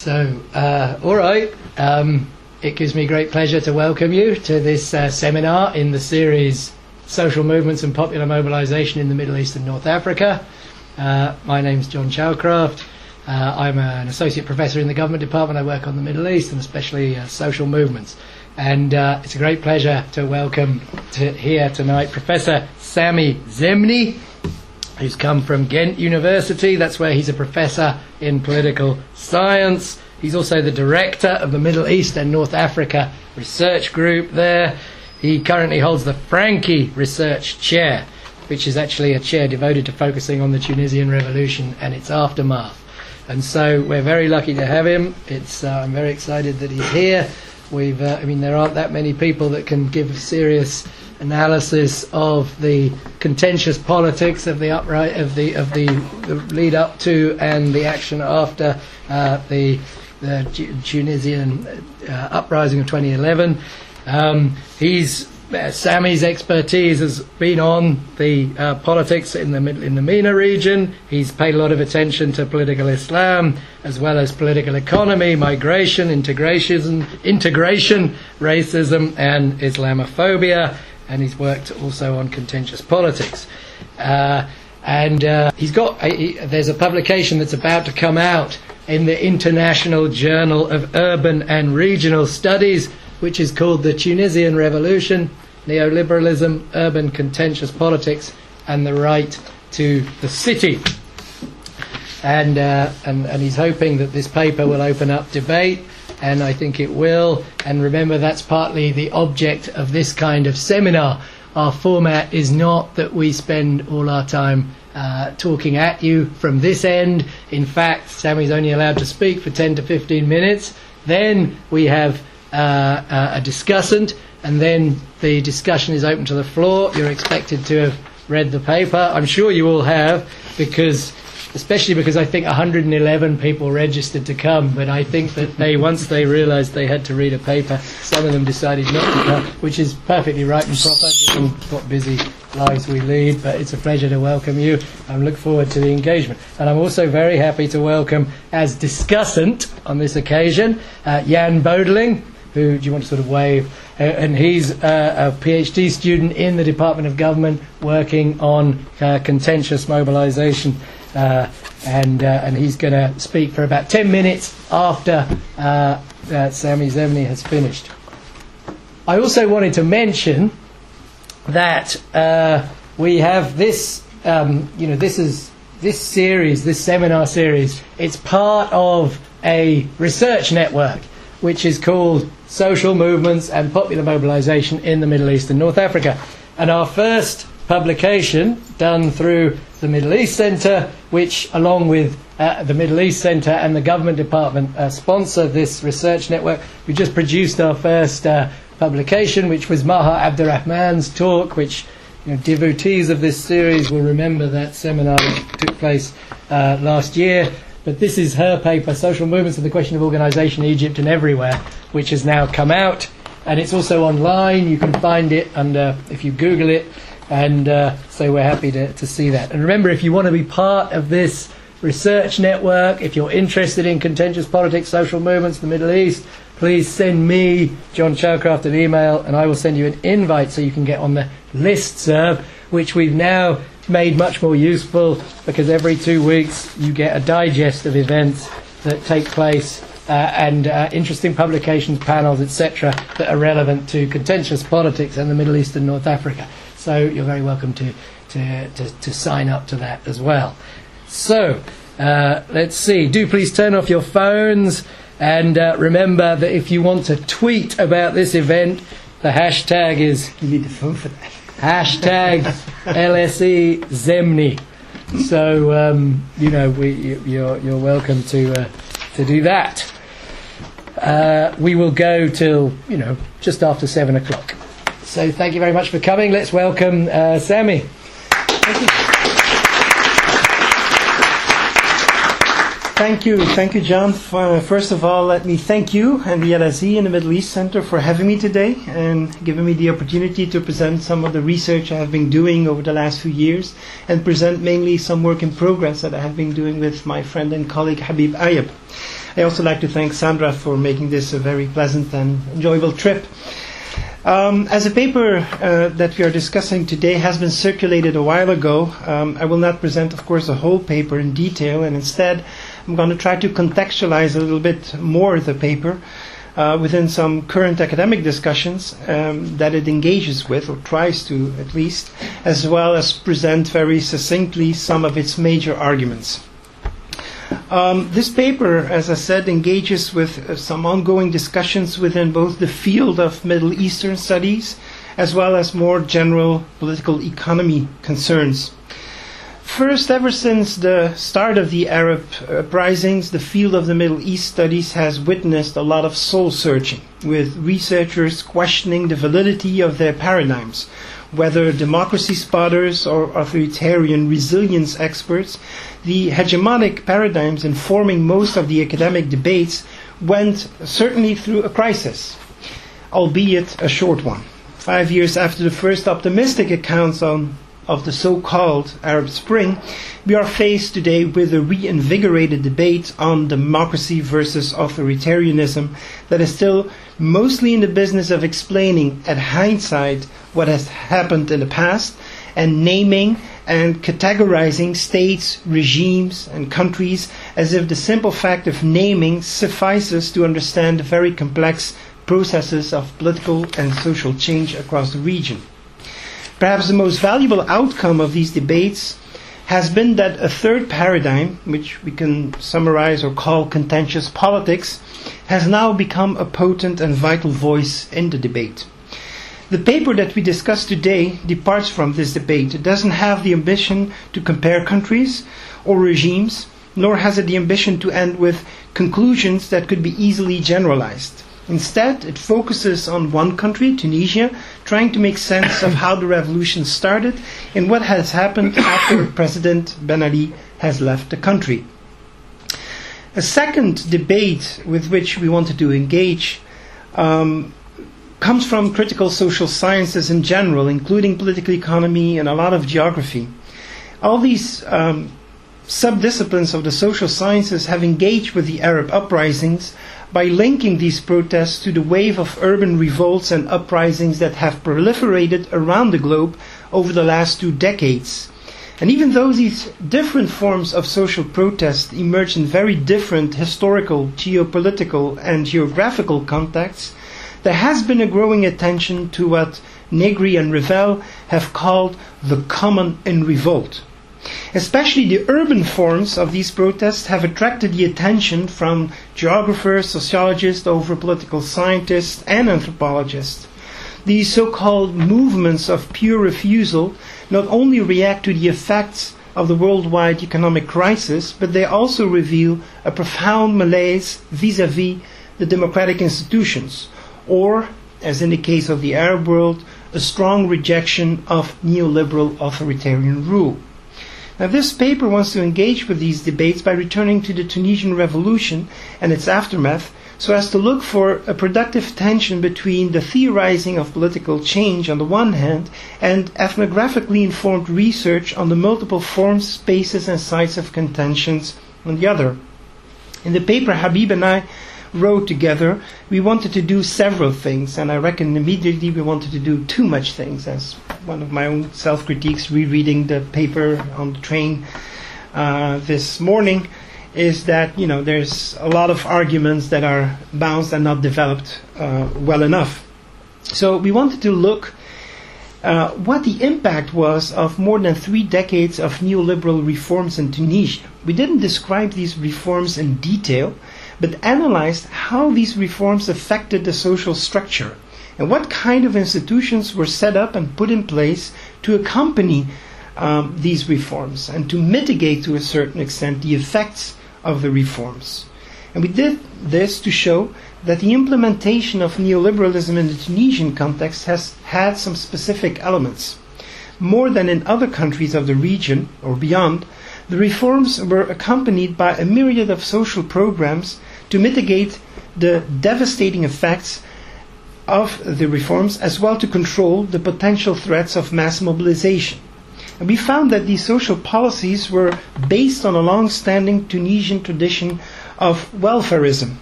So, uh, all right. Um, it gives me great pleasure to welcome you to this uh, seminar in the series Social Movements and Popular Mobilization in the Middle East and North Africa. Uh, my name's John Chalcraft. Uh, I'm an associate professor in the government department. I work on the Middle East and especially uh, social movements. And uh, it's a great pleasure to welcome to here tonight Professor Sami Zemni, who's come from Ghent University. That's where he's a professor in political science. He's also the director of the Middle East and North Africa Research Group there. He currently holds the Francqui Research Chair, which is actually a chair devoted to focusing on the Tunisian Revolution and its aftermath. And so we're very lucky to have him. It's, uh, I'm very excited that he's here. We've, uh, I mean, there aren't that many people that can give serious analysis of the contentious politics of the upright of the of the, the lead up to and the action after uh, the the Tunisian uh, uprising of 2011. Um, he's uh, Sami's expertise has been on the uh, politics in the in the MENA region. He's paid a lot of attention to political Islam as well as political economy, migration, integration, integration, racism, and Islamophobia. And he's worked also on contentious politics. Uh, and uh, he's got a, he, there's a publication that's about to come out in the International Journal of Urban and Regional Studies, which is called the Tunisian Revolution neoliberalism, urban contentious politics, and the right to the city. And, uh, and, and he's hoping that this paper will open up debate, and I think it will. And remember, that's partly the object of this kind of seminar. Our format is not that we spend all our time uh, talking at you from this end. In fact, Sami's only allowed to speak for 10 to 15 minutes. Then we have a discussant, and then the discussion is open to the floor. You're expected to have read the paper. I'm sure you all have, because especially because I think 111 people registered to come, but I think that they once they realised they had to read a paper, some of them decided not to come, which is perfectly right and proper given what busy lives we lead. But it's a pleasure to welcome you. I look forward to the engagement, and I'm also very happy to welcome as discussant on this occasion uh, Jan Bodeling. Who do you want to sort of wave? Uh, and he's uh, a PhD student in the Department of Government working on uh, contentious mobilisation. Uh, and, uh, and he's going to speak for about 10 minutes after uh, Sami Zemni has finished. I also wanted to mention that we have this, um, you know, this is this series, this seminar series, it's part of a research network which is called Social Movements and Popular Mobilization in the Middle East and North Africa. And our first publication, done through the Middle East Centre, which, along with uh, the Middle East Centre and the Government Department, uh, sponsor this research network. We just produced our first uh, publication, which was Maha Abdelrahman's talk, which you know, devotees of this series will remember that seminar that took place uh, last year. But this is her paper, Social Movements and the Question of Organisation in Egypt and Everywhere, which has now come out. And it's also online. You can find it under, if you Google it. And uh, so we're happy to, to see that. And remember, if you want to be part of this research network, if you're interested in contentious politics, social movements in the Middle East, please send me, John Chalcraft, an email, and I will send you an invite so you can get on the list serve, which we've now made much more useful because every two weeks you get a digest of events that take place uh, and uh, interesting publications, panels, etc., that are relevant to contentious politics in the Middle East and North Africa. So you're very welcome to, to, to, to sign up to that as well. So uh, let's see. Do please turn off your phones and uh, remember that if you want to tweet about this event, the hashtag is. You need the phone for that hashtag LSE Zemni. So um, you know we, you're you're welcome to uh, to do that. Uh, we will go till you know just after seven o'clock. So thank you very much for coming. Let's welcome uh, Sami. Thank you. Thank you, John. First of all, let me thank you and the LSE and the Middle East Center for having me today and giving me the opportunity to present some of the research I have been doing over the last few years and present mainly some work in progress that I have been doing with my friend and colleague Habib Ayeb. I also like to thank Sandra for making this a very pleasant and enjoyable trip. Um, as a paper uh, that we are discussing today has been circulated a while ago, um, I will not present, of course, the whole paper in detail, and instead I'm going to try to contextualize a little bit more the paper uh, within some current academic discussions um, that it engages with, or tries to at least, as well as present very succinctly some of its major arguments. Um, this paper, as I said, engages with uh, some ongoing discussions within both the field of Middle Eastern studies as well as more general political economy concerns. First, ever since the start of the Arab uprisings, the field of the Middle East studies has witnessed a lot of soul searching, with researchers questioning the validity of their paradigms, whether democracy spotters or authoritarian resilience experts, the hegemonic paradigms informing most of the academic debates went certainly through a crisis, albeit a short one. Five years after the first optimistic accounts on, of the so called Arab Spring, we are faced today with a reinvigorated debate on democracy versus authoritarianism that is still mostly in the business of explaining at hindsight what has happened in the past and naming and categorizing states, regimes, and countries as if the simple fact of naming suffices to understand the very complex processes of political and social change across the region. Perhaps the most valuable outcome of these debates has been that a third paradigm, which we can summarize or call contentious politics, has now become a potent and vital voice in the debate. The paper that we discuss today departs from this debate. It doesn't have the ambition to compare countries or regimes, nor has it the ambition to end with conclusions that could be easily generalized. Instead, it focuses on one country, Tunisia, trying to make sense of how the revolution started and what has happened after President Ben Ali has left the country. A second debate with which we wanted to engage um, comes from critical social sciences in general, including political economy and a lot of geography. All these um, subdisciplines of the social sciences have engaged with the Arab uprisings by linking these protests to the wave of urban revolts and uprisings that have proliferated around the globe over the last two decades. And even though these different forms of social protest emerge in very different historical, geopolitical, and geographical contexts, there has been a growing attention to what Negri and Revel have called the common in revolt. Especially the urban forms of these protests have attracted the attention from geographers, sociologists, over political scientists, and anthropologists. These so called movements of pure refusal not only react to the effects of the worldwide economic crisis, but they also reveal a profound malaise vis a vis the democratic institutions, or, as in the case of the Arab world, a strong rejection of neoliberal authoritarian rule. Now, this paper wants to engage with these debates by returning to the Tunisian Revolution and its aftermath so as to look for a productive tension between the theorizing of political change on the one hand and ethnographically informed research on the multiple forms, spaces, and sites of contentions on the other. In the paper, Habib and I wrote together, we wanted to do several things, and I reckon immediately we wanted to do too much things. As one of my own self critiques, rereading the paper on the train uh, this morning, is that you know there's a lot of arguments that are bounced and not developed uh, well enough. So we wanted to look. Uh, what the impact was of more than three decades of neoliberal reforms in Tunisia. We didn't describe these reforms in detail, but analyzed how these reforms affected the social structure and what kind of institutions were set up and put in place to accompany um, these reforms and to mitigate to a certain extent the effects of the reforms. And we did this to show that the implementation of neoliberalism in the Tunisian context has had some specific elements. More than in other countries of the region or beyond, the reforms were accompanied by a myriad of social programs to mitigate the devastating effects of the reforms as well to control the potential threats of mass mobilization. And we found that these social policies were based on a long standing Tunisian tradition of welfareism.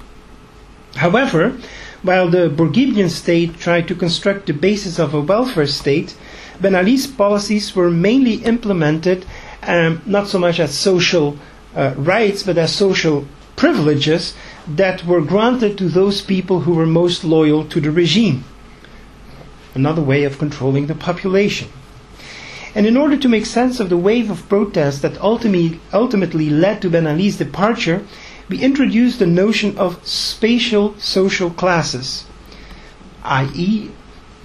However, while the Bourguibian state tried to construct the basis of a welfare state, Ben Ali's policies were mainly implemented um, not so much as social uh, rights, but as social privileges that were granted to those people who were most loyal to the regime. Another way of controlling the population. And in order to make sense of the wave of protests that ultimately, ultimately led to Ben Ali's departure, we introduced the notion of spatial social classes, i.e.,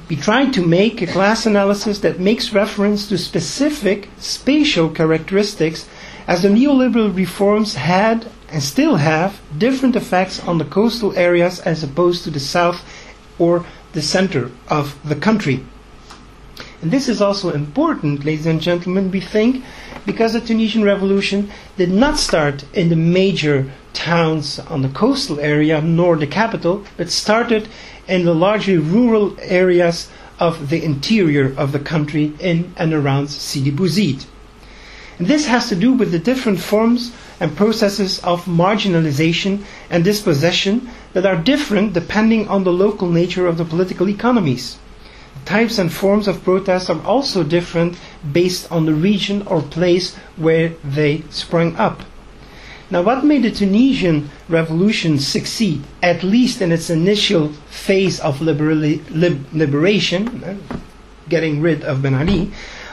we tried to make a class analysis that makes reference to specific spatial characteristics as the neoliberal reforms had and still have different effects on the coastal areas as opposed to the south or the center of the country. And this is also important, ladies and gentlemen, we think, because the Tunisian revolution did not start in the major towns on the coastal area nor the capital, but started in the largely rural areas of the interior of the country in and around Sidi Bouzid. And this has to do with the different forms and processes of marginalization and dispossession that are different depending on the local nature of the political economies. Types and forms of protest are also different based on the region or place where they sprang up. Now, what made the Tunisian revolution succeed, at least in its initial phase of liberali- lib- liberation, getting rid of Ben Ali,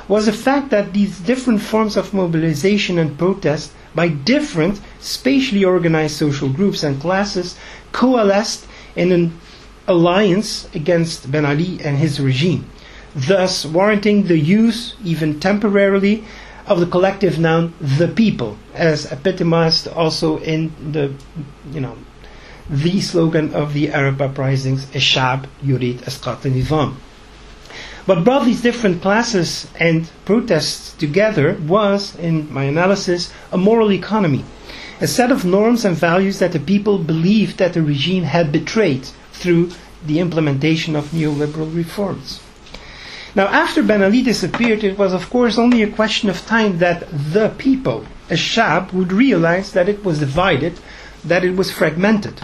was the fact that these different forms of mobilization and protest by different spatially organized social groups and classes coalesced in an alliance against Ben Ali and his regime, thus warranting the use, even temporarily, of the collective noun the people, as epitomized also in the, you know, the slogan of the Arab uprisings, Eshab Yurid Esqat Nizam. What brought these different classes and protests together was, in my analysis, a moral economy, a set of norms and values that the people believed that the regime had betrayed through the implementation of neoliberal reforms. Now, after Ben Ali disappeared, it was, of course, only a question of time that the people, a shab, would realize that it was divided, that it was fragmented,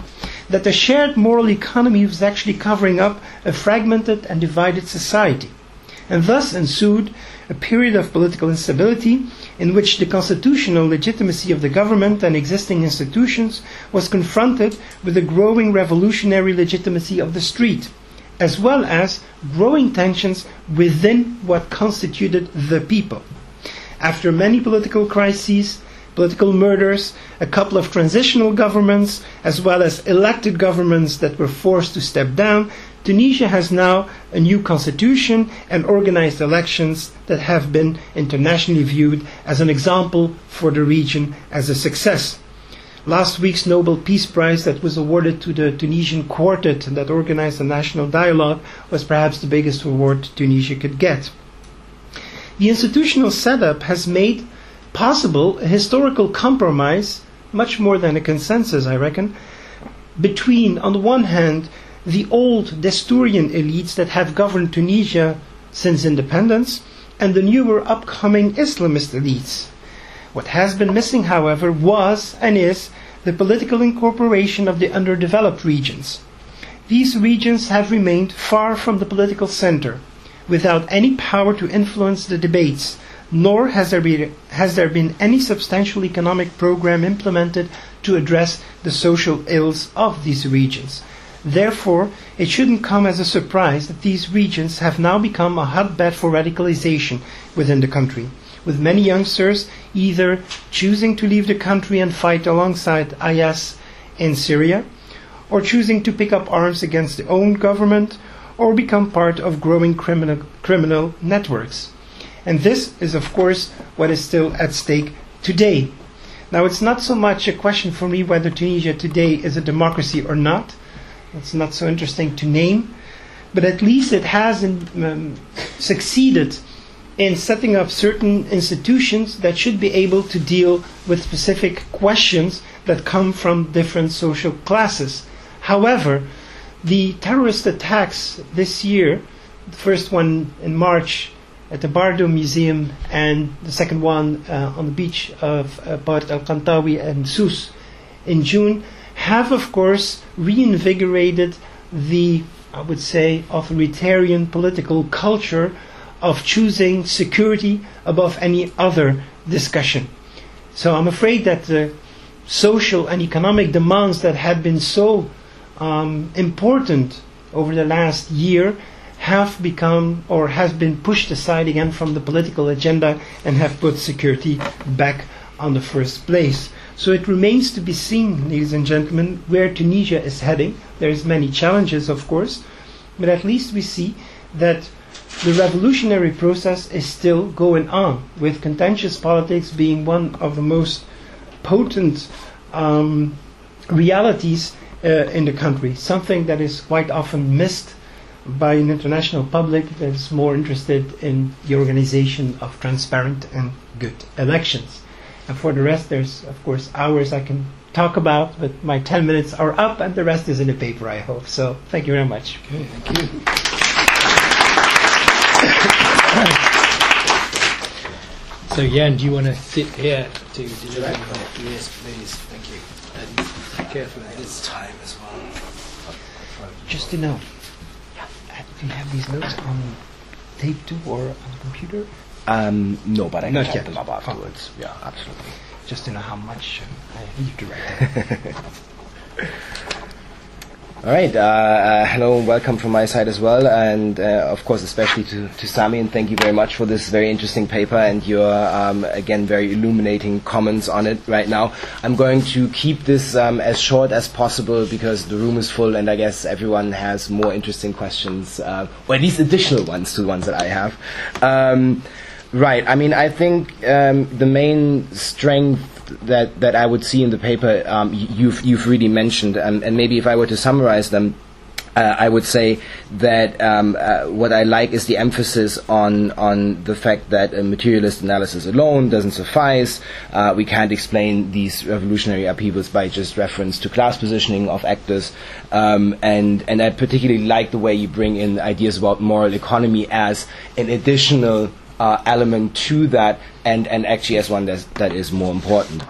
that the shared moral economy was actually covering up a fragmented and divided society. And thus ensued a period of political instability in which the constitutional legitimacy of the government and existing institutions was confronted with the growing revolutionary legitimacy of the street as well as growing tensions within what constituted the people. After many political crises, political murders, a couple of transitional governments, as well as elected governments that were forced to step down, Tunisia has now a new constitution and organized elections that have been internationally viewed as an example for the region as a success. Last week's Nobel Peace Prize that was awarded to the Tunisian quartet that organized the national dialogue was perhaps the biggest award Tunisia could get. The institutional setup has made possible a historical compromise, much more than a consensus, I reckon, between, on the one hand, the old Destourian elites that have governed Tunisia since independence and the newer upcoming Islamist elites. What has been missing, however, was and is the political incorporation of the underdeveloped regions. These regions have remained far from the political center, without any power to influence the debates, nor has there, been, has there been any substantial economic program implemented to address the social ills of these regions. Therefore, it shouldn't come as a surprise that these regions have now become a hotbed for radicalization within the country with many youngsters either choosing to leave the country and fight alongside IS in Syria, or choosing to pick up arms against the own government, or become part of growing criminal, criminal networks. And this is, of course, what is still at stake today. Now, it's not so much a question for me whether Tunisia today is a democracy or not. It's not so interesting to name. But at least it has um, succeeded in setting up certain institutions that should be able to deal with specific questions that come from different social classes. However, the terrorist attacks this year, the first one in March at the Bardo Museum and the second one uh, on the beach of uh, el Kantaoui and Sousse in June have, of course, reinvigorated the, I would say, authoritarian political culture of choosing security above any other discussion. So I'm afraid that the social and economic demands that had been so um, important over the last year have become or has been pushed aside again from the political agenda and have put security back on the first place. So it remains to be seen, ladies and gentlemen, where Tunisia is heading. There's many challenges, of course, but at least we see that the revolutionary process is still going on, with contentious politics being one of the most potent um, realities uh, in the country, something that is quite often missed by an international public that is more interested in the organization of transparent and good elections. And for the rest, there's, of course, hours I can talk about, but my 10 minutes are up and the rest is in the paper, I hope. So thank you very much. Okay, thank you. so, Jan, do you want to sit here to deliver? Yes, please. Thank you. And be careful of It's time as well. Just to know, do you have these notes on tape too or on the computer? Um, no, but I can Not yet. them up afterwards. Yeah, absolutely. Just to know how much you to write. All right. Uh, uh, hello and welcome from my side as well, and uh, of course, especially to, to Sami. And thank you very much for this very interesting paper and your um, again very illuminating comments on it right now. I'm going to keep this um, as short as possible because the room is full, and I guess everyone has more interesting questions, uh, or at least additional ones to the ones that I have. Um, Right. I mean, I think um, the main strength that, that I would see in the paper um, you've you've really mentioned, and, and maybe if I were to summarize them, uh, I would say that um, uh, what I like is the emphasis on on the fact that a materialist analysis alone doesn't suffice. Uh, we can't explain these revolutionary upheavals by just reference to class positioning of actors, um, and and I particularly like the way you bring in ideas about moral economy as an additional uh, element to that, and and actually as one that that is more important.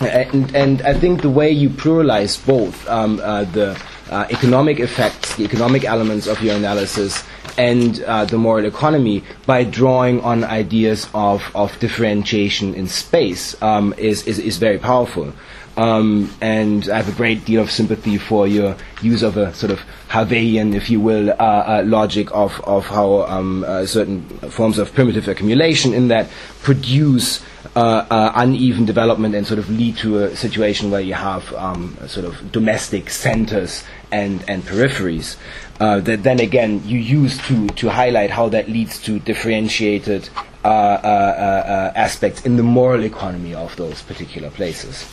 And, and I think the way you pluralize both um, uh, the uh, economic effects, the economic elements of your analysis, and uh, the moral economy by drawing on ideas of, of differentiation in space um, is, is, is very powerful. Um, and I have a great deal of sympathy for your use of a sort of Harveyan, if you will, uh, uh, logic of, of how um, uh, certain forms of primitive accumulation in that produce uh, uh, uneven development and sort of lead to a situation where you have um, sort of domestic centers and, and peripheries. Uh, that then again you use to, to highlight how that leads to differentiated aspects in the moral economy of those particular places.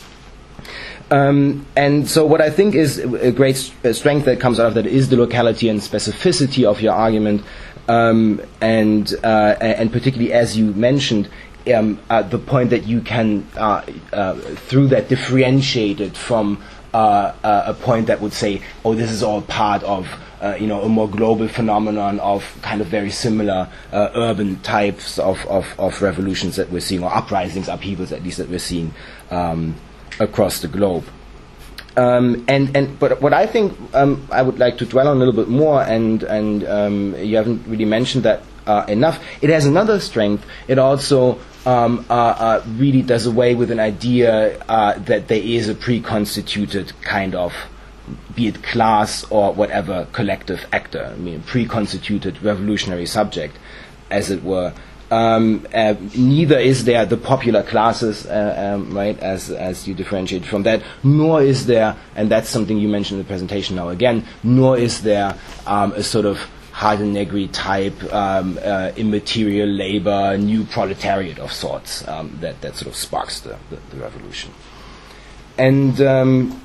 Um, and so, what I think is a great strength that comes out of that is the locality and specificity of your argument, um, and uh, and particularly as you mentioned, um, uh, the point that you can uh, uh, through that differentiate it from uh, uh, a point that would say, oh, this is all part of you know a more global phenomenon of kind of very similar urban types of, of, of revolutions that we're seeing, or uprisings, upheavals at least that we're seeing. Um, across the globe. Um, and and but what I think um, I would like to dwell on a little bit more, and and um, you haven't really mentioned that uh, enough. It has another strength. It also um, uh, uh, really does away with an idea uh, that there is a pre-constituted kind of, be it class or whatever collective actor. I mean, pre-constituted revolutionary subject, as it were. Um, uh, neither is there the popular classes, uh, um, right, as as you differentiate from that, nor is there, and that's something you mentioned in the presentation now again, nor is there um, a sort of Hardt-Negri type um, uh, immaterial labor, new proletariat of sorts um, that that sort of sparks the, the, the revolution. And um,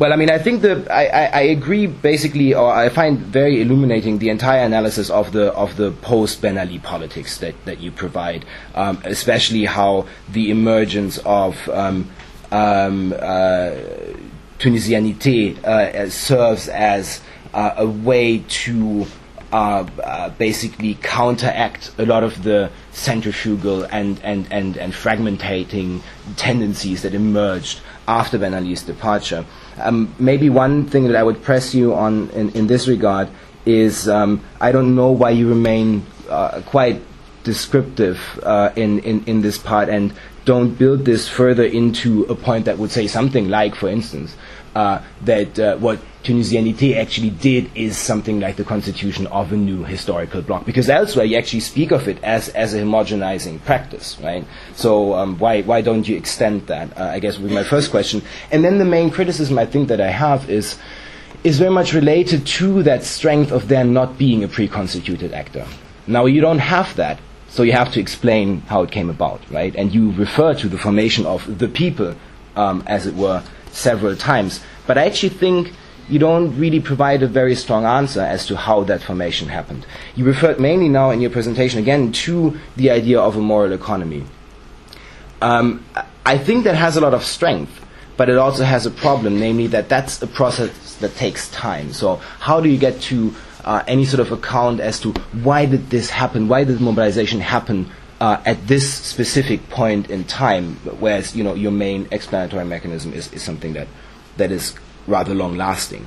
well, I mean, I think the I, I, I agree basically, or I find very illuminating the entire analysis of the of the post Ben Ali politics that, that you provide, um, especially how the emergence of um, um, uh, Tunisianité uh, serves as uh, a way to uh, uh, basically counteract a lot of the centrifugal and, and, and, and fragmentating tendencies that emerged after Ben Ali's departure. Um, maybe one thing that I would press you on in, in this regard is um, I don't know why you remain uh, quite descriptive uh, in, in, in this part and don't build this further into a point that would say something like, for instance, uh, that uh, what Tunisianité actually did is something like the constitution of a new historical bloc. Because elsewhere you actually speak of it as, as a homogenizing practice, right? So um, why, why don't you extend that? Uh, I guess would be my first question. And then the main criticism I think that I have is, is very much related to that strength of there not being a pre-constituted actor. Now you don't have that so you have to explain how it came about, right? And you refer to the formation of the people, um, as it were, several times. But I actually think you don't really provide a very strong answer as to how that formation happened. You referred mainly now in your presentation again to the idea of a moral economy. Um, I think that has a lot of strength, but it also has a problem, namely that that's a process that takes time. So how do you get to uh, any sort of account as to why did this happen? Why did mobilization happen uh, at this specific point in time? Whereas you know your main explanatory mechanism is, is something that that is rather long lasting.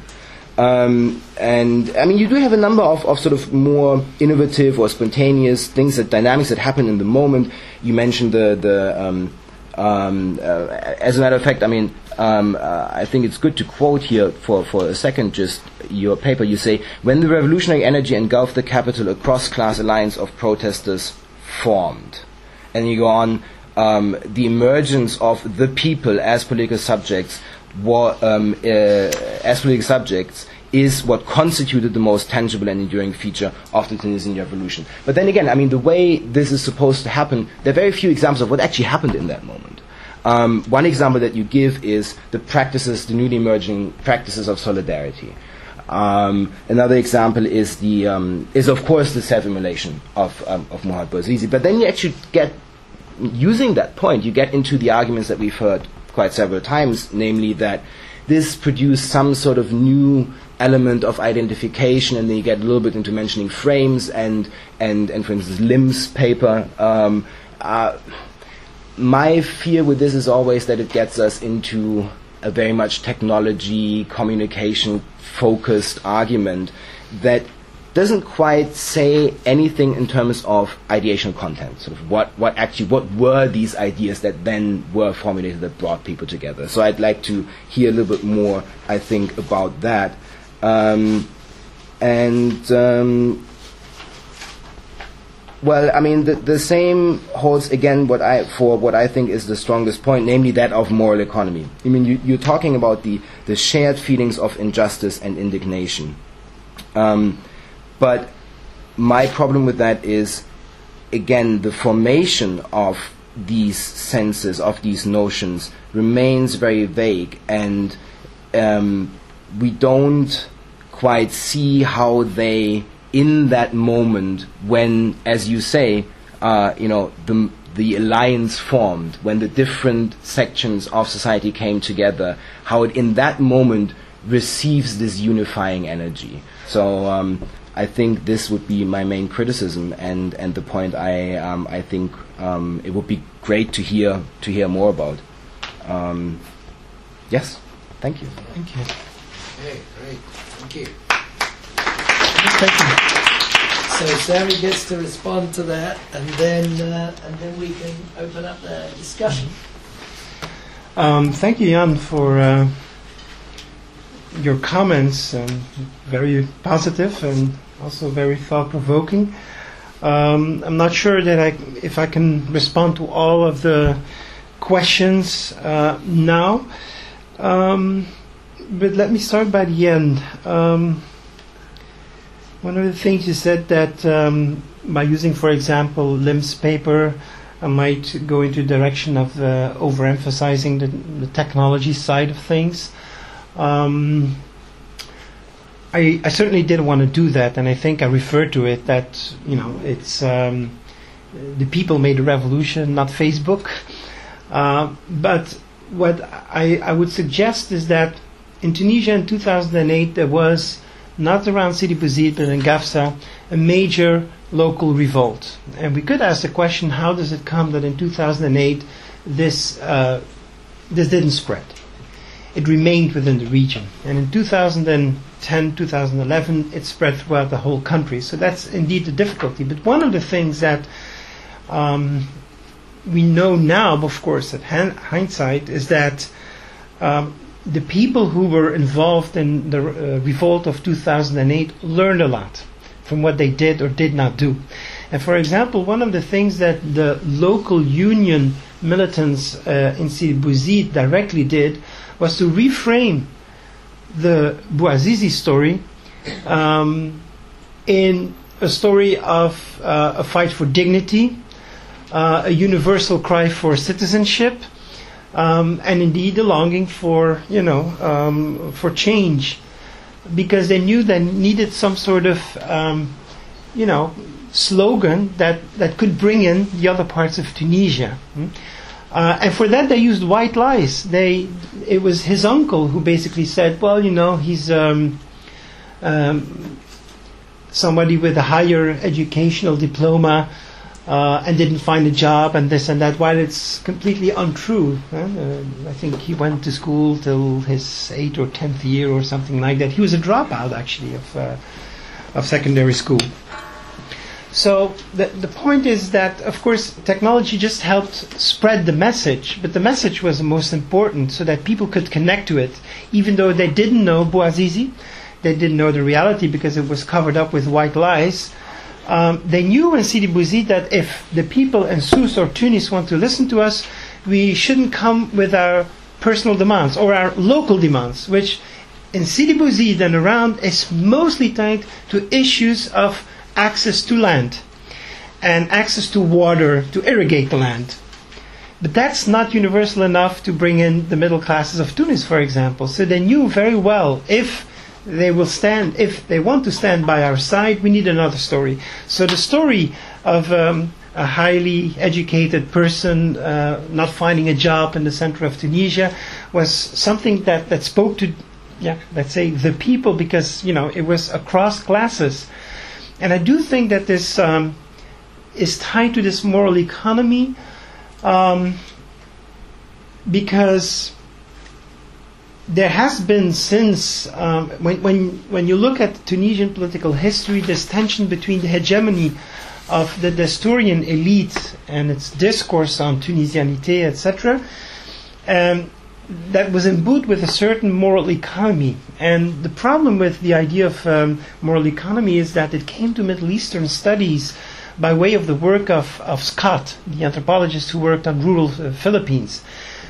Um, and I mean, you do have a number of, of sort of more innovative or spontaneous things that dynamics that happen in the moment. You mentioned the the um, um, uh, as a matter of fact, I mean, um, uh, I think it's good to quote here for, for a second just your paper. You say, when the revolutionary energy engulfed the capital, a cross class alliance of protesters formed. And you go on, um, the emergence of the people as political subjects, um, uh, as political subjects, is what constituted the most tangible and enduring feature of the Tunisian revolution. But then again, I mean, the way this is supposed to happen, there are very few examples of what actually happened in that moment. Um, one example that you give is the practices, the newly emerging practices of solidarity. Um, another example is the um, is of course the self-immolation of um, of Mohamed Bouazizi. But then you actually get using that point, you get into the arguments that we've heard quite several times, namely that this produced some sort of new element of identification, and then you get a little bit into mentioning frames and and and for instance Lim's paper. Um, uh, my fear with this is always that it gets us into a very much technology, communication focused argument that doesn't quite say anything in terms of ideational content. Sort of what, what actually, what were these ideas that then were formulated that brought people together. So I'd like to hear a little bit more, I think, about that. Um, and um, well, I mean, the, the same holds again what I for what I think is the strongest point, namely that of moral economy. I mean, you, you're talking about the, the shared feelings of injustice and indignation. Um, but my problem with that is, again, the formation of these senses, of these notions, remains very vague, and um, we don't quite see how they in that moment when, as you say, uh, you know, the, the alliance formed, when the different sections of society came together, how it in that moment receives this unifying energy. So um, I think this would be my main criticism, and, and the point I um, I think um, it would be great to hear to hear more about. Um, yes, thank you. Thank you. Okay, great. Thank you. So Sami gets to respond to that, and then uh, and then we can open up the discussion. Um, thank you, Jan, for uh, your comments. Um, very positive and also very thought-provoking. Um, I'm not sure that I, if I can respond to all of the questions uh, now, um, but let me start by the end. Um, one of the things you said that um, by using, for example, Lim's paper, I might go into the direction of uh, overemphasizing the, the technology side of things. Um, I, I certainly didn't want to do that, and I think I referred to it that you know it's um, the people made the revolution, not Facebook. Uh, but what I, I would suggest is that in Tunisia in 2008 there was not around Sidi Bouzid but in Gafsa a major local revolt, and we could ask the question: How does it come that in 2008 this uh, this didn't spread? it remained within the region. And in 2010, 2011, it spread throughout the whole country. So that's indeed the difficulty. But one of the things that um, we know now, of course, at hindsight, is that um, the people who were involved in the uh, revolt of 2008 learned a lot from what they did or did not do. And for example, one of the things that the local union militants uh, in Sidi Bouzid directly did was to reframe the Bouazizi story um, in a story of uh, a fight for dignity, uh, a universal cry for citizenship, um, and indeed the longing for, you know, um, for change, because they knew they needed some sort of, um, you know, slogan that, that could bring in the other parts of Tunisia. Hmm? Uh, and for that, they used white lies. They, it was his uncle who basically said, "Well, you know, he's um, um, somebody with a higher educational diploma uh, and didn't find a job, and this and that." While it's completely untrue. Uh, I think he went to school till his eighth or tenth year or something like that. He was a dropout actually of uh, of secondary school. So the, the point is that, of course, technology just helped spread the message, but the message was the most important so that people could connect to it, even though they didn't know Bouazizi, they didn't know the reality because it was covered up with white lies. Um, they knew in Sidi Bouzid that if the people in Sousse or Tunis want to listen to us, we shouldn't come with our personal demands or our local demands, which in Sidi Bouzid and around is mostly tied to issues of access to land and access to water to irrigate the land. But that's not universal enough to bring in the middle classes of Tunis, for example. So they knew very well if they will stand, if they want to stand by our side, we need another story. So the story of um, a highly educated person uh, not finding a job in the center of Tunisia was something that, that spoke to, yeah, let's say the people because, you know, it was across classes. And I do think that this um, is tied to this moral economy um, because there has been since um, when, when when you look at Tunisian political history, this tension between the hegemony of the Destourian elite and its discourse on Tunisianité, etc. Um, that was imbued with a certain moral economy. And the problem with the idea of um, moral economy is that it came to Middle Eastern studies by way of the work of, of Scott, the anthropologist who worked on rural uh, Philippines,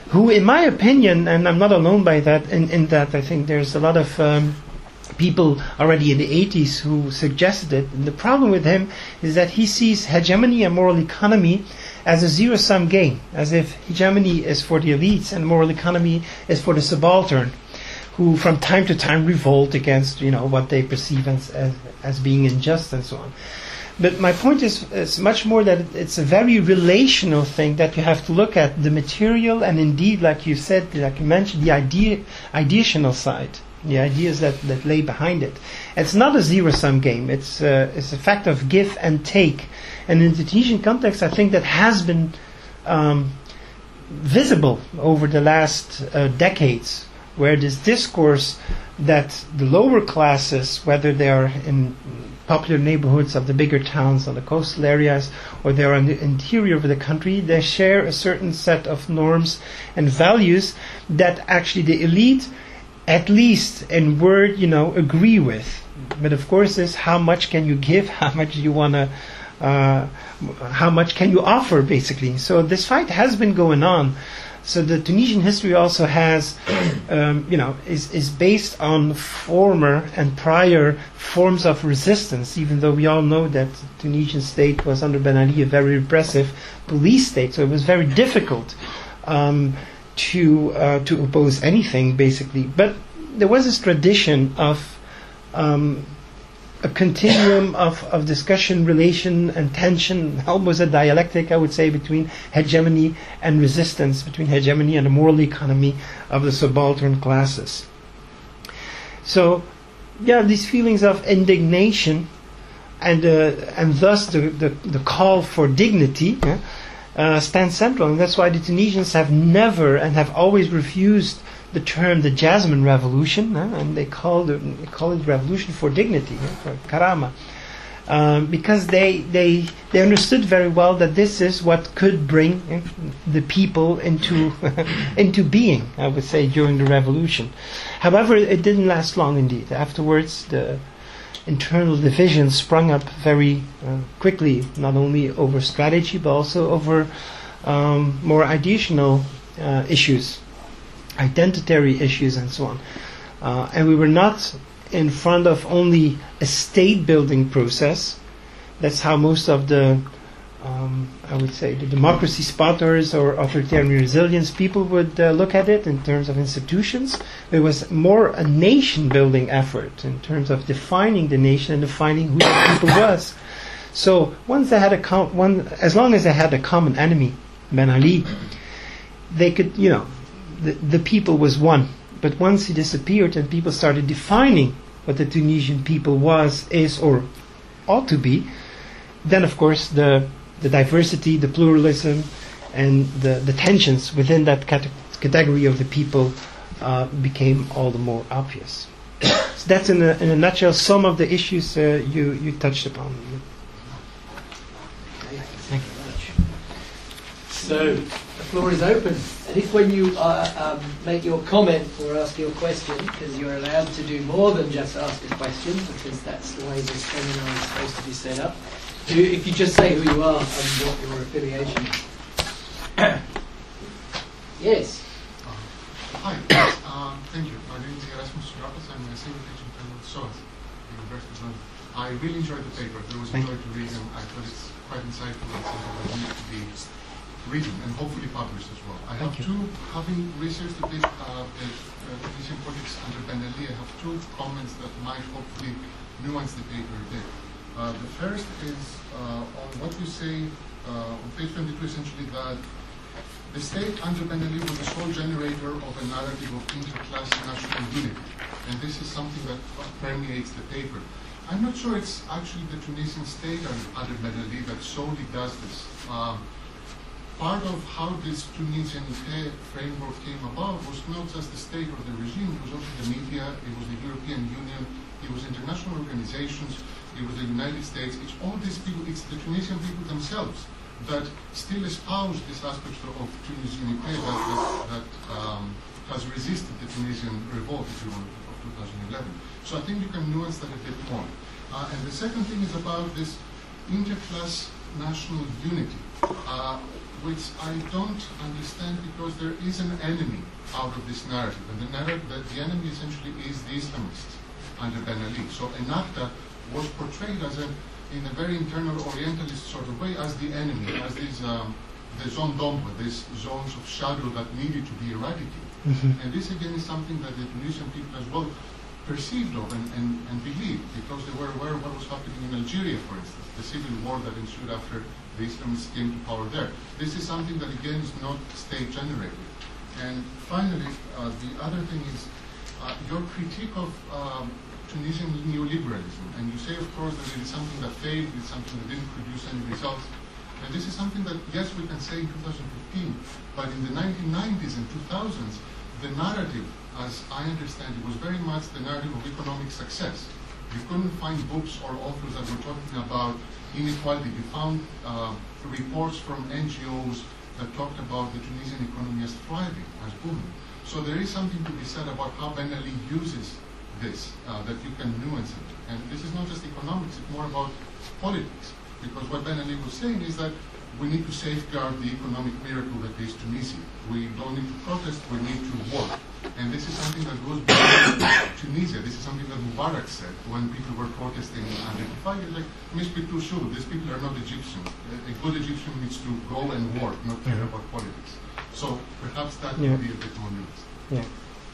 who, in my opinion, and I'm not alone by that, in, in that I think there's a lot of um, people already in the 80s who suggested it. And the problem with him is that he sees hegemony and moral economy as a zero sum game, as if hegemony is for the elites and moral economy is for the subaltern, who from time to time revolt against you know what they perceive as, as, as being unjust and so on. But my point is, is much more that it's a very relational thing that you have to look at the material and indeed, like you said, like you mentioned, the idea, ideational side, the ideas that, that lay behind it. It's not a zero sum game. It's, uh, it's a fact of give and take and in the Tunisian context, I think that has been um, visible over the last uh, decades, where this discourse that the lower classes, whether they are in popular neighborhoods of the bigger towns or the coastal areas, or they are in the interior of the country, they share a certain set of norms and values that actually the elite, at least in word, you know, agree with. But of course, is how much can you give? How much do you want to uh, how much can you offer, basically. So this fight has been going on. So the Tunisian history also has, um, you know, is, is based on former and prior forms of resistance, even though we all know that the Tunisian state was under Ben Ali a very repressive police state, so it was very difficult um, to, uh, to oppose anything, basically. But there was this tradition of um, a continuum of, of discussion, relation, and tension, almost a dialectic, I would say, between hegemony and resistance, between hegemony and the moral economy of the subaltern classes. So, yeah, these feelings of indignation and, uh, and thus the, the, the, call for dignity uh, stand central. And that's why the Tunisians have never and have always refused the term the Jasmine Revolution, and they called it, they it Revolution for Dignity, for Karama, um, because they, they, they understood very well that this is what could bring the people into, into being, I would say, during the revolution. However, it didn't last long indeed. Afterwards, the internal divisions sprung up very uh, quickly, not only over strategy, but also over um, more additional uh, issues identitary issues and so on. Uh, and we were not in front of only a state building process. That's how most of the, um, I would say, the democracy spotters or authoritarian resilience people would uh, look at it in terms of institutions. It was more a nation building effort in terms of defining the nation and defining who the people was. So once they had a com- one, as long as they had a common enemy, Ben Ali, they could, you know, the, the people was one. But once he disappeared and people started defining what the Tunisian people was, is, or ought to be, then of course the, the diversity, the pluralism, and the, the tensions within that cate- category of the people uh, became all the more obvious. so that's in a, in a nutshell some of the issues uh, you, you touched upon. Thank you very much. So, floor is open. And if when you uh, um, make your comment or ask your question, because you're allowed to do more than just ask a question, because that's the way this seminar is supposed to be set up, do, if you just say who you are and what your affiliation is. yes. Hi, um, thank you. My name is Erasmus Surapas. I'm a senior teaching fellow at SOAS, the University of London. I really enjoyed the paper. There was a Thank joy to read, and I thought it's quite insightful and something that needs to be reading and hopefully published as well. I have two, having researched a bit uh, the uh, Tunisian politics under Ben Ali, I have two comments that might hopefully nuance the paper a bit. Uh, the first is uh, on what you say uh, on page 22, essentially that the state under Ben Ali was the sole generator of a narrative of interclass national unity, and this is something that permeates the paper. I'm not sure it's actually the Tunisian state un- under Ben Ali that solely does this. Um, part of how this Tunisian framework came about was not just the state or the regime, it was also the media, it was the European Union, it was international organizations, it was the United States, it's all these people, it's the Tunisian people themselves that still espouse this aspect of Tunisian that, that, that um, has resisted the Tunisian revolt, if you want, of 2011. So I think you can nuance that a bit more. Uh, and the second thing is about this interclass national unity, uh, which I don't understand because there is an enemy out of this narrative, and the narrative that the enemy essentially is the Islamists under Ben Ali. So Ennahda was portrayed as a, in a very internal Orientalist sort of way, as the enemy, as these um, the zone d'ombre, these zones of shadow that needed to be eradicated. And this again is something that the Tunisian people as well perceived of and, and, and believed because they were aware of what was happening in Algeria, for instance, the civil war that ensued after the Islamists came to power there. This is something that again is not state generated. And finally, uh, the other thing is uh, your critique of um, Tunisian neoliberalism, and you say, of course, that it is something that failed, it's something that didn't produce any results. And this is something that, yes, we can say in 2015, but in the 1990s and 2000s, the narrative, as I understand it, was very much the narrative of economic success. You couldn't find books or authors that were talking about inequality. You found uh, reports from NGOs that talked about the Tunisian economy as thriving, as booming. So there is something to be said about how Ben Ali uses this, uh, that you can nuance it. And this is not just economics, it's more about politics. Because what Ben Ali was saying is that we need to safeguard the economic miracle that is Tunisia. We don't need to protest, we need to work. And this is something that goes beyond Tunisia. This is something that Mubarak said when people were protesting under the fire. Like, Mispi Tushu, these people are not Egyptians. A, a good Egyptian needs to go and work, not care about politics. So perhaps that Yeah. would be a bit more nuanced. Yeah.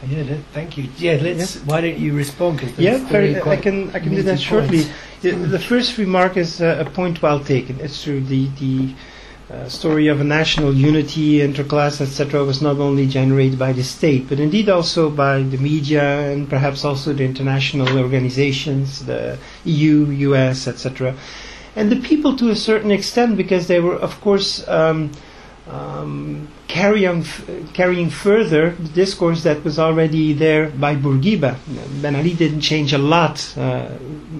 Yeah, that- thank you. Yeah, let's. Why don't you respond? 'cause Yeah, very, I can I can do meaty that shortly. The, the first remark is uh, a point well taken. It's true. The the uh, story of a national unity, interclass, etc., was not only generated by the state, but indeed also by the media and perhaps also the international organizations, the EU, US, etc., and the people to a certain extent, because they were, of course. Um, um, f- carrying further the discourse that was already there by Bourguiba. Ben Ali didn't change a lot uh,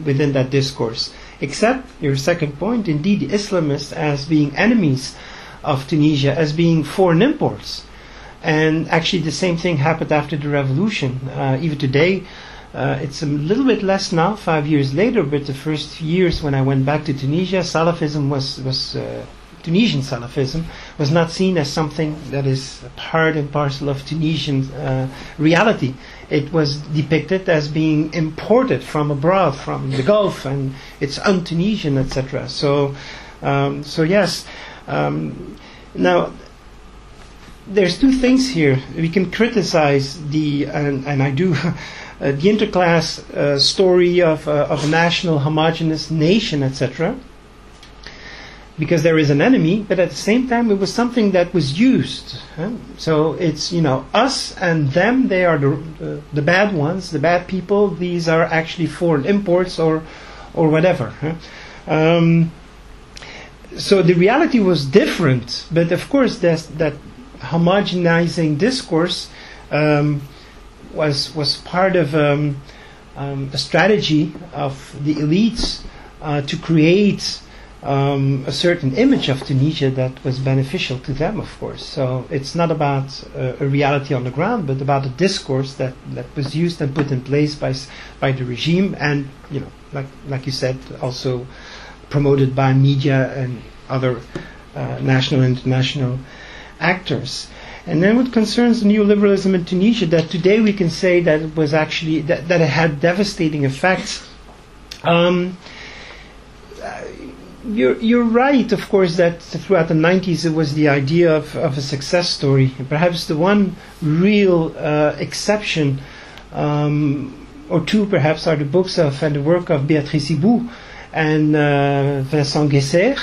within that discourse, except your second point, indeed, the Islamists as being enemies of Tunisia, as being foreign imports. And actually, the same thing happened after the revolution. Uh, even today, uh, it's a little bit less now, five years later, but the first years when I went back to Tunisia, Salafism was, was uh, Tunisian Salafism was not seen as something that is part and parcel of Tunisian uh, reality. It was depicted as being imported from abroad, from the Gulf, and it's un-Tunisian, etc. So, um, so yes. Um, now, there's two things here. We can criticize the, and, and I do, uh, the interclass uh, story of, uh, of a national homogenous nation, etc because there is an enemy, but at the same time, it was something that was used. Huh? So it's you know us and them. They are the uh, the bad ones, the bad people. These are actually foreign imports or or whatever. Huh? Um, so the reality was different, but of course, that homogenizing discourse um, was was part of um, um, a strategy of the elites uh, to create um, a certain image of Tunisia that was beneficial to them, of course. So it's not about uh, a reality on the ground, but about a discourse that, that was used and put in place by by the regime, and you know, like like you said, also promoted by media and other uh, national and international actors. And then what concerns neoliberalism in Tunisia, that today we can say that it was actually that, that it had devastating effects. Um, you're, you're right, of course, that throughout the 90s it was the idea of, of a success story. Perhaps the one real uh, exception, um, or two perhaps, are the books of and the work of Béatrice Hibou and uh, Vincent Geisser.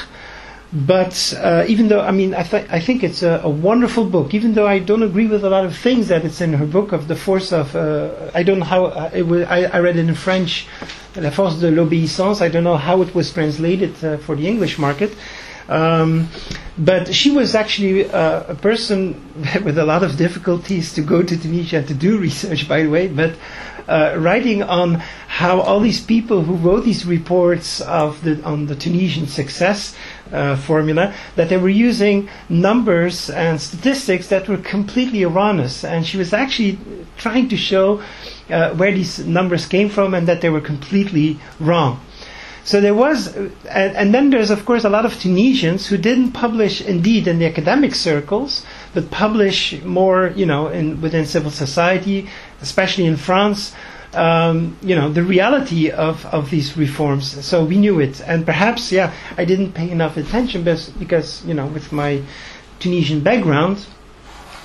But uh, even though, I mean, I, th- I think it's a, a, wonderful book, even though I don't agree with a lot of things that it's in her book of the force of, uh, I don't know how, uh, it was, I, I read it in French, La Force de l'Obéissance. I don't know how it was translated uh, for the English market. Um, but she was actually uh, a person with a lot of difficulties to go to Tunisia to do research, by the way, but uh, writing on how all these people who wrote these reports of the, on the Tunisian success uh, formula that they were using numbers and statistics that were completely erroneous, and she was actually trying to show uh, where these numbers came from and that they were completely wrong. So there was, uh, and, and, then there's of course a lot of Tunisians who didn't publish indeed in the academic circles, but publish more, you know, in, within civil society, especially in France. Um, you know the reality of, of these reforms. So we knew it, and perhaps yeah, I didn't pay enough attention because, you know with my Tunisian background,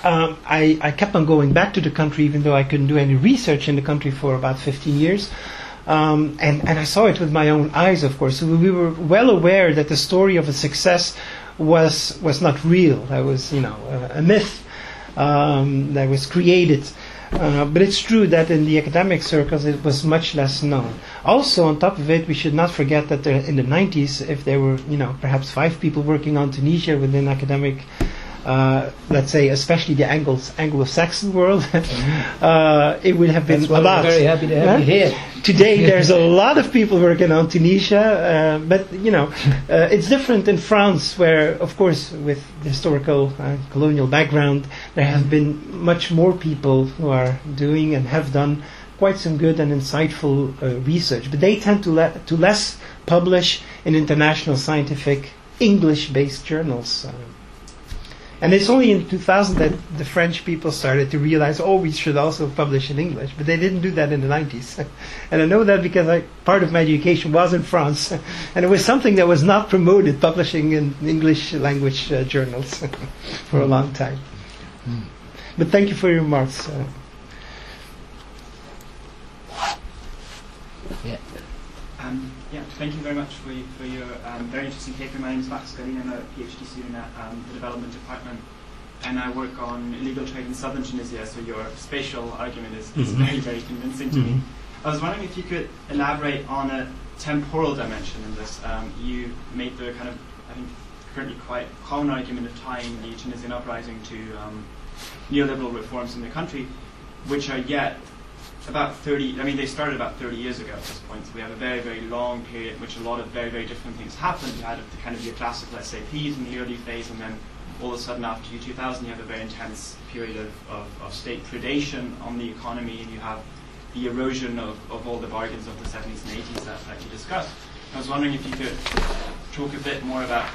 um, I, I kept on going back to the country even though I couldn't do any research in the country for about 15 years. Um, and, and I saw it with my own eyes, of course. So we were well aware that the story of a success was was not real. That was, you know, a, a myth um, that was created. Uh, but it's true that in the academic circles it was much less known. Also, on top of it, we should not forget that there, in the 90s, if there were, you know, perhaps five people working on Tunisia within academic uh, let's say, especially the Anglos, Anglo-Saxon world, uh, it would have been That's a lot. We're very happy to have you here. Today, there's a lot of people working on Tunisia, uh, but you know, uh, it's different in France, where, of course, with historical uh, colonial background, there have been much more people who are doing and have done quite some good and insightful uh, research. But they tend to, le- to less publish in international scientific English-based journals. And it's only in 2000 that the French people started to realize, oh, we should also publish in English. But they didn't do that in the 90s. and I know that because I, part of my education was in France. and it was something that was not promoted, publishing in English language uh, journals for a long time. Mm. But thank you for your remarks. Uh, yeah. Thank you very much for, for your um, very interesting paper. My name is Max Gallien. I'm a PhD student at um, the Development Department, and I work on illegal trade in southern Tunisia. So your spatial argument is, is mm-hmm. very, very convincing to mm-hmm. me. I was wondering if you could elaborate on a temporal dimension in this. Um, you made the kind of, I think, currently quite common argument of tying the Tunisian uprising to um, neoliberal reforms in the country, which are yet about 30, I mean, they started about 30 years ago at this point, so we have a very, very long period in which a lot of very, very different things happened. You had the kind of your classical SAPs in the early phase, and then all of a sudden after 2000 you have a very intense period of, of, of state predation on the economy, and you have the erosion of, of all the bargains of the 70s and 80s that, that you discussed. I was wondering if you could talk a bit more about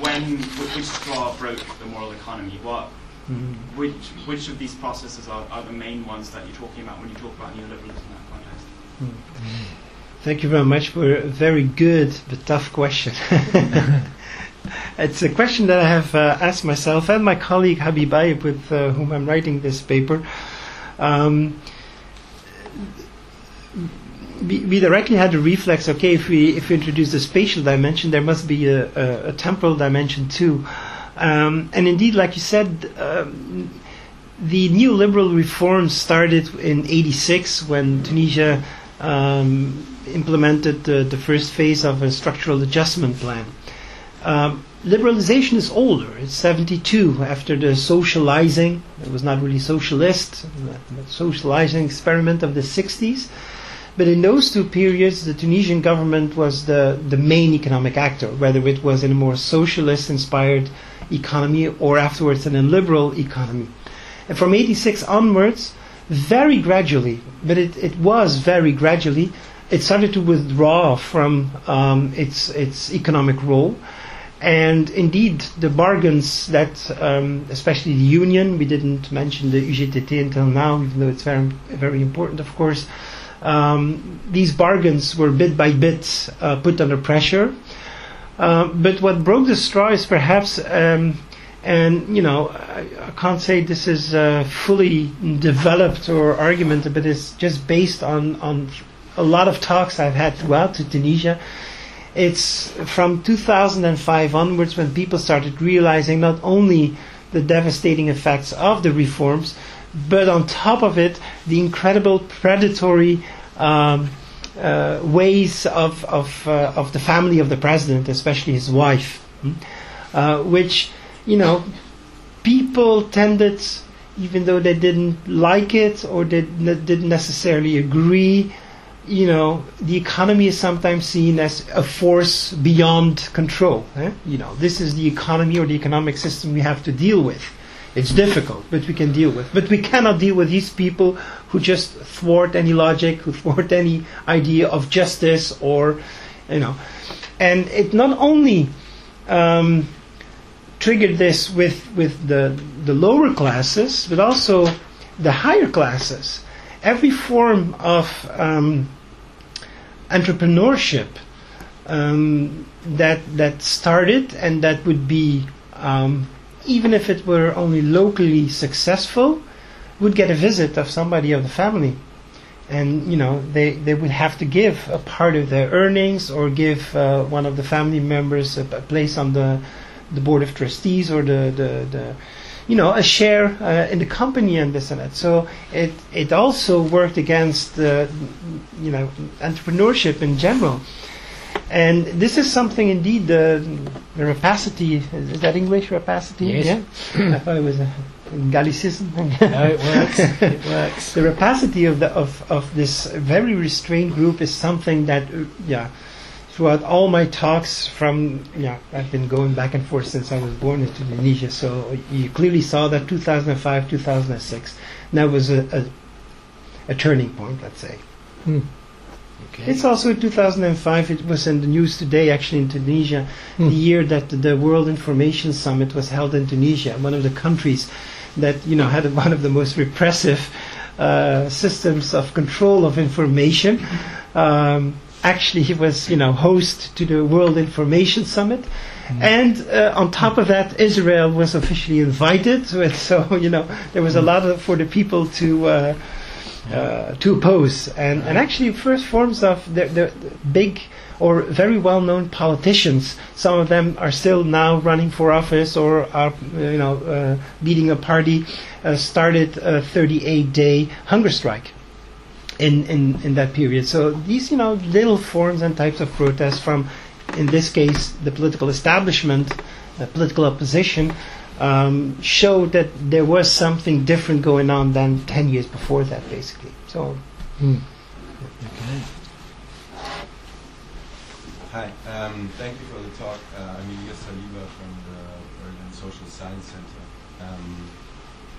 when, which straw broke the moral economy, what Mm-hmm. Which which of these processes are, are the main ones that you're talking about when you talk about neoliberalism in that context? Mm-hmm. Thank you very much for a very good but tough question. it's a question that I have uh, asked myself and my colleague Habib with uh, whom I'm writing this paper. Um, we, we, directly had a reflex. Okay, if we if we introduce the spatial dimension, there must be a, a, a temporal dimension too. Um, and indeed, like you said, um, the neoliberal reforms started in 86 when Tunisia um, implemented the, the, first phase of a structural adjustment plan. Um, liberalization is older. It's 72 after the socializing, it was not really socialist, but socializing experiment of the 60s. But in those two periods, the Tunisian government was the, the main economic actor, whether it was in a more socialist inspired economy or afterwards in a liberal economy. And from 86 onwards, very gradually, but it, it was very gradually, it started to withdraw from um, its, its economic role. And indeed, the bargains that, um, especially the union, we didn't mention the UGTT until now, even though it's very, very important, of course. Um, these bargains were bit by bit uh, put under pressure. Uh, but what broke the straw is perhaps, um, and you know, I, I, can't say this is uh, fully developed or argument, but it's just based on on a lot of talks I've had throughout to Tunisia. It's from 2005 onwards when people started realizing not only the devastating effects of the reforms, but on top of it, the incredible predatory. Um, uh, ways of of uh, of the family of the president, especially his wife, hmm? uh, which you know people tended, even though they didn't like it or they didn't necessarily agree. You know, the economy is sometimes seen as a force beyond control. Eh? You know, this is the economy or the economic system we have to deal with. It's difficult, but we can deal with. But we cannot deal with these people who just thwart any logic, who thwart any idea of justice, or you know. And it not only um, triggered this with with the the lower classes, but also the higher classes. Every form of um, entrepreneurship um, that that started and that would be um, even if it were only locally successful, would get a visit of somebody of the family. And, you know, they, they would have to give a part of their earnings or give uh, one of the family members a, a, place on the, the board of trustees or the, the, the you know, a share uh, in the company and this and that. So it, it also worked against, you know, entrepreneurship in general. And this is something indeed, the, the rapacity, is that English, rapacity? Yes. Yeah? I thought it was a Gallicism. no, it works. It works. The rapacity of, the, of, of this very restrained group is something that, uh, yeah, throughout all my talks from, yeah, I've been going back and forth since I was born in Tunisia, so you clearly saw that 2005, 2006, that was a, a, a turning point, let's say. Hmm. Okay. It's also 2005. It was in the news today, actually, in Tunisia, hmm. the year that the World Information Summit was held in Tunisia, one of the countries that you know had one of the most repressive uh, systems of control of information. Um, actually, he was you know host to the World Information Summit. Mm. And uh, on top of that, Israel was officially invited. So, you know, there was a hmm. lot of, for the people to uh, uh, to oppose. And, and actually, first forms of the, the, big or very well-known politicians. Some of them are still now running for office or are, you know, uh, leading a party. Uh, started a 38-day hunger strike in, in, in that period. So these, you know, little forms and types of protests from in this case, the political establishment, the political opposition, um, showed that there was something different going on than 10 years before that, basically. So, Mm. Hi, um, thank you for the talk. Uh, I'm Ilyas Saliba from the Berlin Social Science Center, um,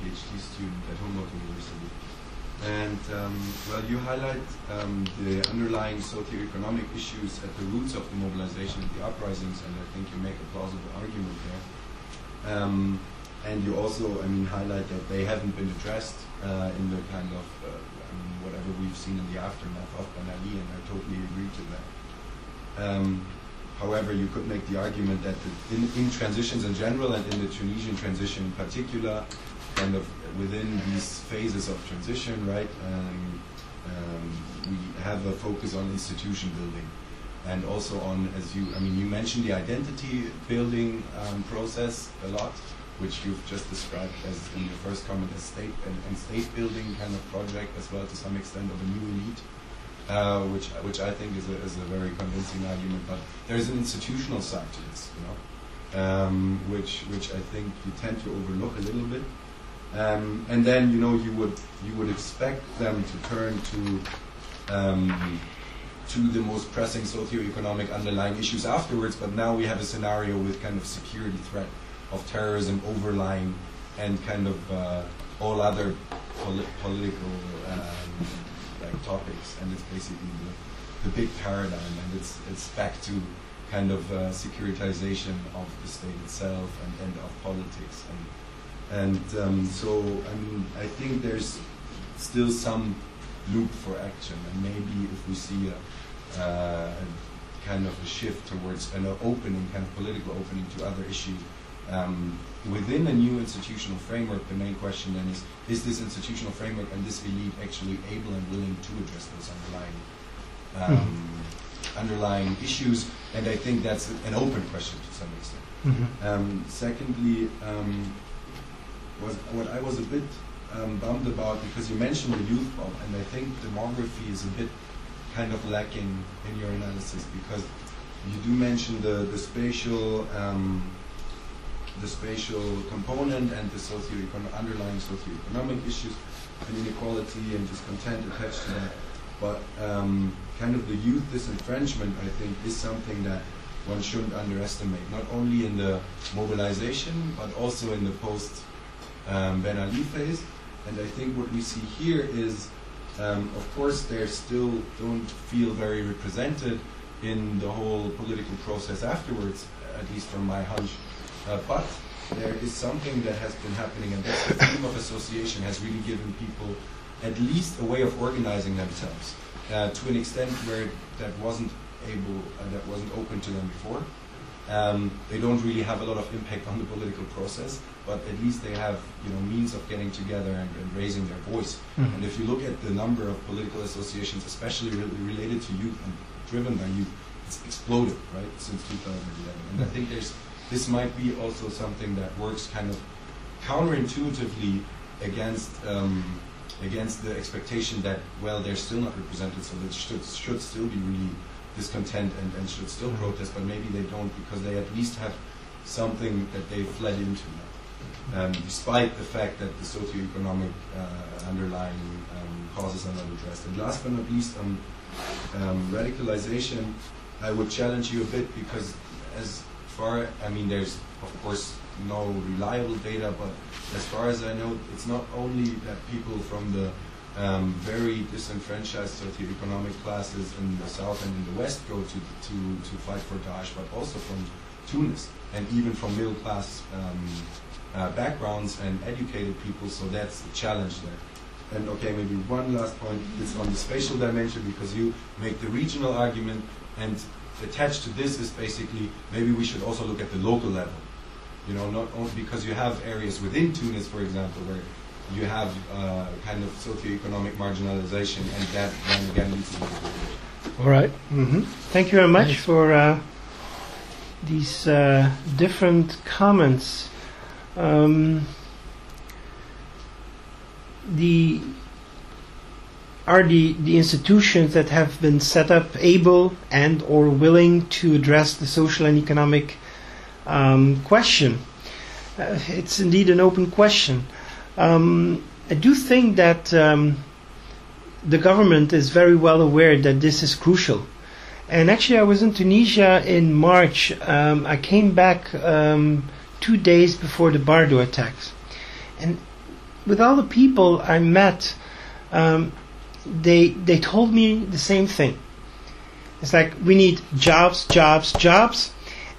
PhD student at Humboldt University. And um, well, you highlight um, the underlying socio-economic issues at the roots of the mobilization of the uprisings, and I think you make a plausible argument there. Um, and you also, I mean, highlight that they haven't been addressed uh, in the kind of, uh, I mean, whatever we've seen in the aftermath of Ben Ali, and I totally agree to that. Um, however, you could make the argument that the, in, in transitions in general and in the Tunisian transition in particular, kind of within these phases of transition, right, um, um, we have a focus on institution building and also on, as you, I mean, you mentioned the identity building um, process a lot, which you've just described as in your first comment as state and, and state building kind of project as well to some extent of a new elite. Uh, which which I think is a, is a very convincing argument. But there's an institutional side to this, you know, um, which which I think you tend to overlook a little bit. Um, and then you know you would you would expect them to turn to um, to the most pressing socio-economic underlying issues afterwards. But now we have a scenario with kind of security threat of terrorism overlying and kind of uh, all other poli- political. Um, like topics, and it's basically the, the big paradigm, and it's it's back to kind of uh, securitization of the state itself and, and of politics, and and um, so I mean I think there's still some loop for action, and maybe if we see a, uh, kind of a shift towards an opening, kind of political opening to other issues. Um, within a new institutional framework, the main question then is, is this institutional framework and this elite actually able and willing to address those underlying um, mm-hmm. underlying issues? And I think that's an open question to some extent. Mm-hmm. Um, secondly, um, was what I was a bit um, bummed about because you mentioned the youth bomb, and I think demography is a bit kind of lacking in your analysis because you do mention the the spatial um, the spatial component and the socio underlying socioeconomic issues and inequality and discontent attached to that. But um, kind of the youth disenfranchisement, I think, is something that one shouldn't underestimate, not only in the mobilization, but also in the post um, Ben Ali phase. And I think what we see here is, um, of course, they still don't feel very represented in the whole political process afterwards, at least from my hunch. Uh, but there is something that has been happening, and that's the theme of association has really given people at least a way of organizing themselves uh, to an extent where that wasn't able, uh, that wasn't open to them before. Um, they don't really have a lot of impact on the political process, but at least they have, you know, means of getting together and, and raising their voice. Mm-hmm. And if you look at the number of political associations, especially re- related to youth and driven by youth, it's exploded, right, since 2011. And I think there's this might be also something that works kind of counterintuitively against um, against the expectation that well they're still not represented, so they should should still be really discontent and, and should still Mm-hmm. protest, but maybe they don't because they at least have something that they fled into now, um, despite the fact that the socioeconomic uh, underlying um, causes are not addressed. And last but not least, on um, radicalization, I would challenge you a bit because as far, I mean, there's of course no reliable data, but as far as I know, it's not only that people from the um, very disenfranchised socioeconomic classes in the south and in the west go to, to, to fight for Daesh, but also from Tunis and even from middle class um, uh, backgrounds and educated people, so that's the challenge there. And okay, maybe one last point is on the spatial dimension because you make the regional argument, and attached to this is basically maybe we should also look at the local level. You know, not only because you have areas within Tunis, for example, where you have uh, kind of socioeconomic marginalization, and that then again leads to All right. Mm-hmm. Thank you very much Nice. for uh, these uh, different comments. Um, the are the, the institutions that have been set up able and or willing to address the social and economic um, question? Uh, it's indeed an open question. Um, I do think that um, the government is very well aware that this is crucial. And actually, I was in Tunisia in March. Um, I came back um, two days before the Bardo attacks. And with all the people I met, um, they they told me the same thing. It's like we need jobs, jobs, jobs,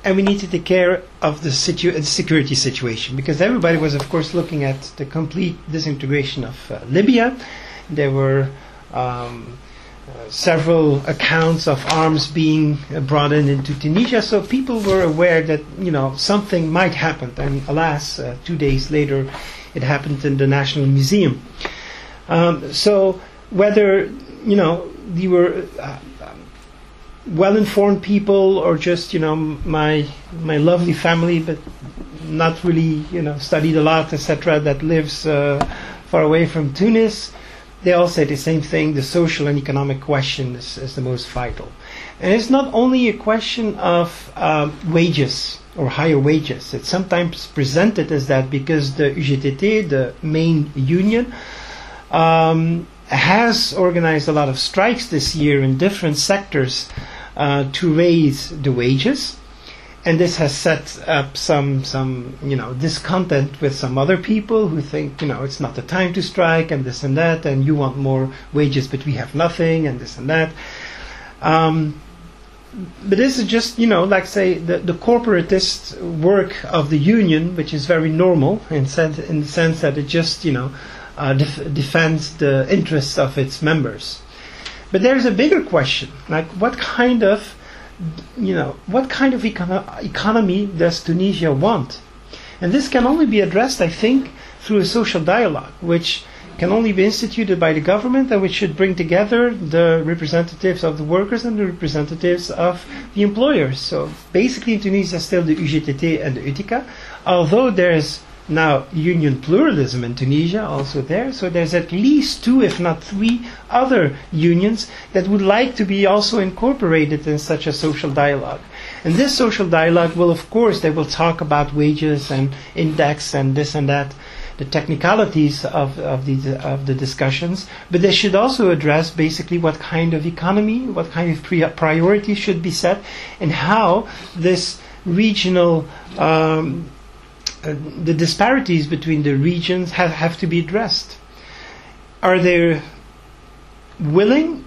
and we need to take care of the situ- security situation because everybody was, of course, looking at the complete disintegration of uh, Libya. There were um, several accounts of arms being brought in into Tunisia, so people were aware that you know something might happen. And alas, uh, two days later, it happened in the National Museum. Um, so whether you know you were uh, well-informed people or just you know my my lovely family, but not really you know studied a lot, etc. That lives uh, far away from Tunis, they all say the same thing: the social and economic question is, is the most vital. And it's not only a question of um, wages or higher wages. It's sometimes presented as that because the UGTT, the main union, um, has organized a lot of strikes this year in different sectors uh, to raise the wages. And this has set up some, some, you know, discontent with some other people who think, you know, it's not the time to strike and this and that, and you want more wages, but we have nothing, and this and that. Um, but this is just, you know, like say the, the corporatist work of the union, which is very normal in, sense, in the sense that it just, you know, uh, def- defends the interests of its members. But there's a bigger question, like what kind of, you know, what kind of econo- economy does Tunisia want? And this can only be addressed, I think, through a social dialogue, which can only be instituted by the government and which should bring together the representatives of the workers and the representatives of the employers. So basically in Tunisia still the UGTT and the UTICA, although there's now union pluralism in Tunisia also there, so there's at least two, if not three, other unions that would like to be also incorporated in such a social dialogue. And this social dialogue will, of course, they will talk about wages and index and this and that, the technicalities of, of, the, of the discussions, but they should also address basically what kind of economy, what kind of pri- priorities should be set, and how this regional, um, uh, the disparities between the regions have, have to be addressed. Are they willing?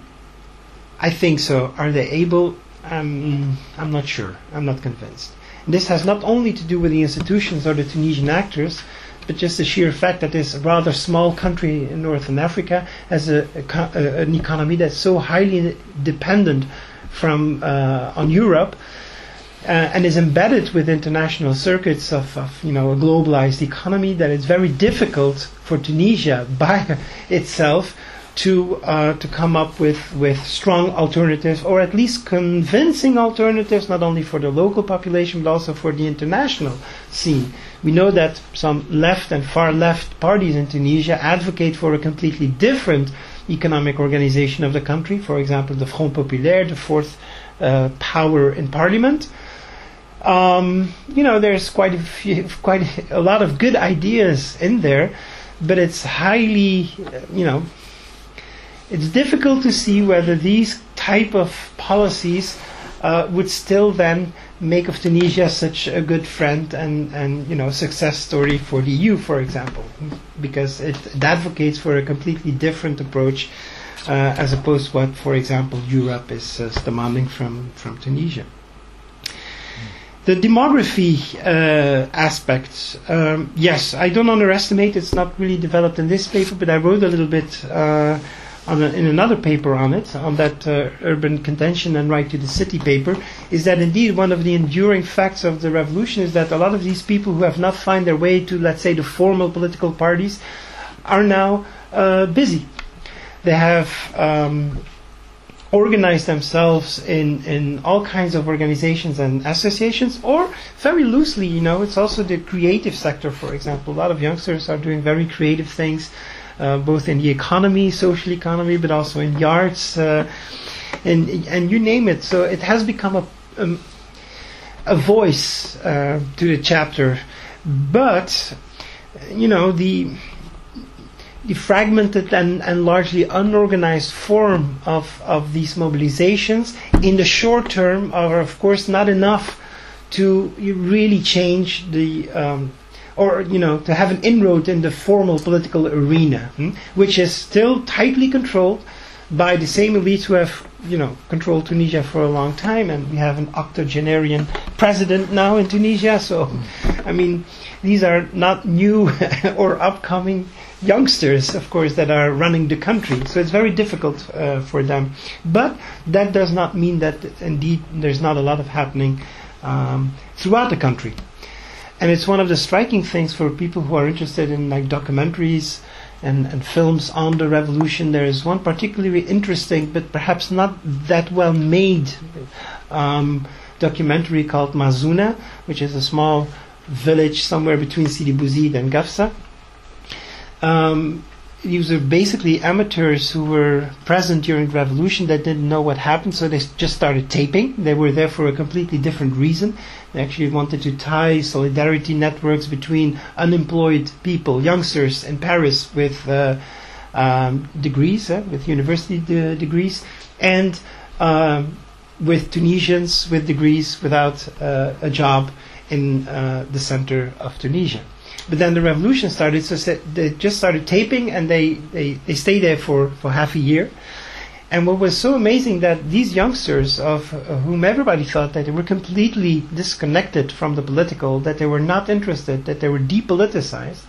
I think so. Are they able? Um, I'm not sure. I'm not convinced. And this has not only to do with the institutions or the Tunisian actors, but just the sheer fact that this rather small country in Northern Africa has a, a, an economy that's so highly dependent from uh, on Europe uh, and is embedded with international circuits of, of, you know a globalized economy that it's very difficult for Tunisia by itself to uh, to come up with, with strong alternatives or at least convincing alternatives not only for the local population but also for the international scene. We know that some left and far left parties in Tunisia advocate for a completely different economic organization of the country. For example, the Front Populaire, the fourth uh, power in parliament. Um, you know, there's quite a few, quite a lot of good ideas in there, but it's highly, you know, it's difficult to see whether these type of policies uh, would still then make of Tunisia such a good friend and, and you know success story for the EU, for example, because it, it advocates for a completely different approach uh, as opposed to what, for example, Europe is uh, demanding from, from Tunisia. The demography uh, aspects, um, yes, I don't underestimate. It's not really developed in this paper, but I wrote a little bit uh, a, in another paper on it, on that uh, urban contention and right to the city paper, is that indeed one of the enduring facts of the revolution is that a lot of these people who have not found their way to, let's say, the formal political parties, are now uh, busy. They have um, organize themselves in, in all kinds of organizations and associations, or very loosely, you know, it's also the creative sector, for example. A lot of youngsters are doing very creative things. uh, both in the economy, social economy, but also in the arts, uh, and and you name it. So it has become a um, a voice uh, to the chapter, but you know the the fragmented and, and largely unorganized form of, of these mobilizations in the short term are of course not enough to really change the um, or you know to have an inroad in the formal political arena, hmm, which is still tightly controlled by the same elites who have you know controlled Tunisia for a long time, and we have an octogenarian president now in Tunisia. So, I mean, these are not new or upcoming youngsters, of course, that are running the country. So it's very difficult uh, for them. But that does not mean that indeed there's not a lot of happening um, throughout the country. And it's one of the striking things for people who are interested in like documentaries and, and films on the revolution. There is one particularly interesting, but perhaps not that well made um, documentary called Mazuna, which is a small village somewhere between Sidi Bouzid and Gafsa. Um, these were basically amateurs who were present during the revolution that didn't know what happened, so they just started taping. They were there for a completely different reason. They actually wanted to tie solidarity networks between unemployed people, youngsters in Paris with uh, um, degrees, uh, with university de- degrees, and um, with Tunisians with degrees without uh, a job in uh, the center of Tunisia. But then the revolution started, so they just started taping, and they, they, they stayed there for, for half a year. And what was so amazing that these youngsters, of whom everybody thought that they were completely disconnected from the political, that they were not interested, that they were depoliticized,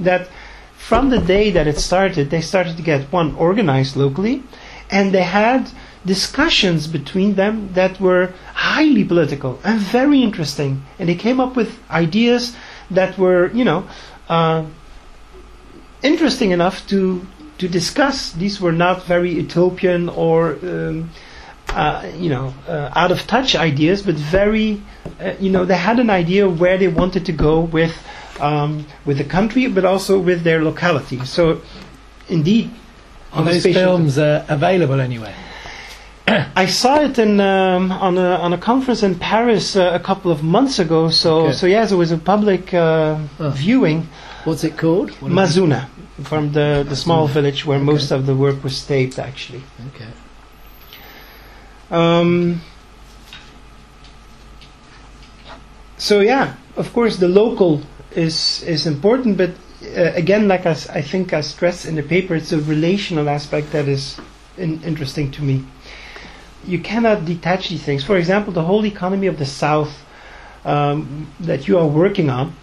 that from the day that it started, they started to get one organized locally, and they had discussions between them that were highly political and very interesting. And they came up with ideas that were, you know, uh, interesting enough to to discuss. These were not very utopian or, um, uh, you know, uh, out of touch ideas, but very, uh, you know, they had an idea where they wanted to go with um, with the country, but also with their locality. So, indeed, are those films uh, available anywhere? I saw it in um, on a on a conference in Paris uh, a couple of months ago. So Okay. so yes, it was a public uh, Oh. viewing. What's it called? What? Mazuna from the the small village where Okay. most of the work was taped actually. Okay. Um, so yeah, of course the local is is important, but uh, again, like i think I stress in the paper, it's a relational aspect that is in, interesting to me. You cannot detach these things. For example, the whole economy of the South um, that you are working on.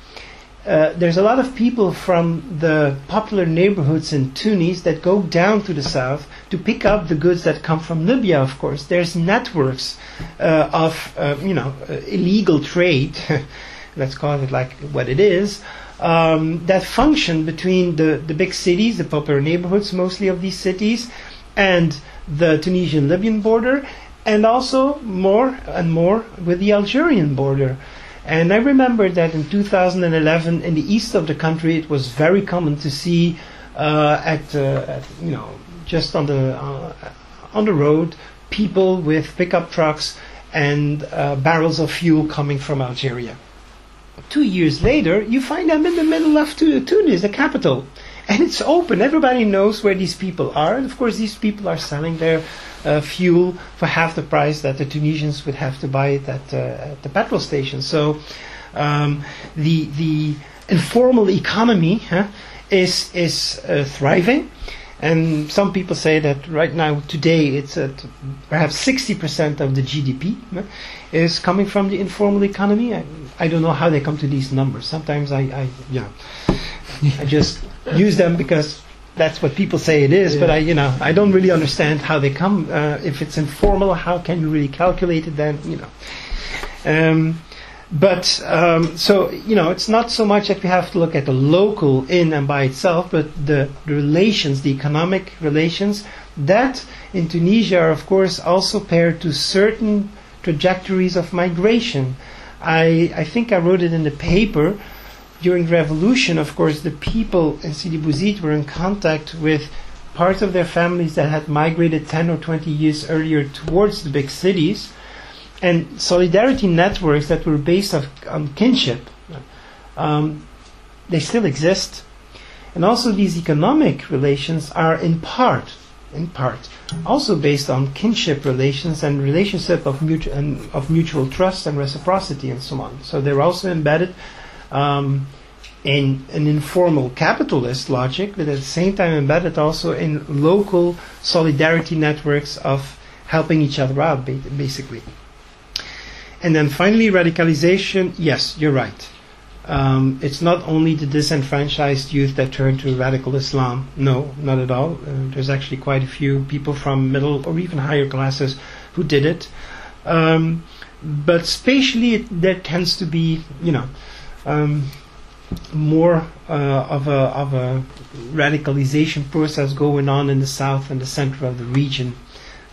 Uh, there's a lot of people from the popular neighborhoods in Tunis that go down to the south to pick up the goods that come from Libya. Of course, there's networks uh, of uh, you know uh, illegal trade. let's call it like what it is. Um, that function between the, the big cities, the popular neighborhoods, mostly of these cities, and the Tunisian Libyan border, and also more and more with the Algerian border. And I remember that in 2011, in the east of the country, it was very common to see uh, at, uh, at you know just on the uh, on the road people with pickup trucks and uh, barrels of fuel coming from Algeria. Two years later, you find them in the middle of Tunis, the capital, and it's open. Everybody knows where these people are, and of course, these people are selling their uh, fuel for half the price that the Tunisians would have to buy it at, uh, at the petrol station. So, um, the the informal economy huh, is is uh, thriving. And some people say that right now, today, it's at perhaps 60% of the GDP huh, is coming from the informal economy. I, I don't know how they come to these numbers. Sometimes I, I yeah, I just use them because that's what people say it is. But I, you know, I don't really understand how they come. Uh, if it's informal, how can you really calculate it? Then you know. Um, but um, so you know, it's not so much that we have to look at the local in and by itself, but the, the relations, the economic relations that in Tunisia are, of course, also paired to certain trajectories of migration. I I think I wrote it in the paper during revolution, of course, the people in Sidi Bouzid were in contact with parts of their families that had migrated 10 or 20 years earlier towards the big cities, and solidarity networks that were based of, on kinship. Um, they still exist. And also, these economic relations are in part, in part, also based on kinship relations and relationship of, mutu- and of mutual trust and reciprocity and so on. So they're also embedded um, in an informal capitalist logic, but at the same time embedded also in local solidarity networks of helping each other out, basically. And then finally, radicalization. Yes, you're right. Um, it's not only the disenfranchised youth that turn to radical Islam. No, not at all. Uh, there's actually quite a few people from middle or even higher classes who did it. Um, but spatially, it, there tends to be, you know, um, more uh, of a of a radicalization process going on in the south and the center of the region,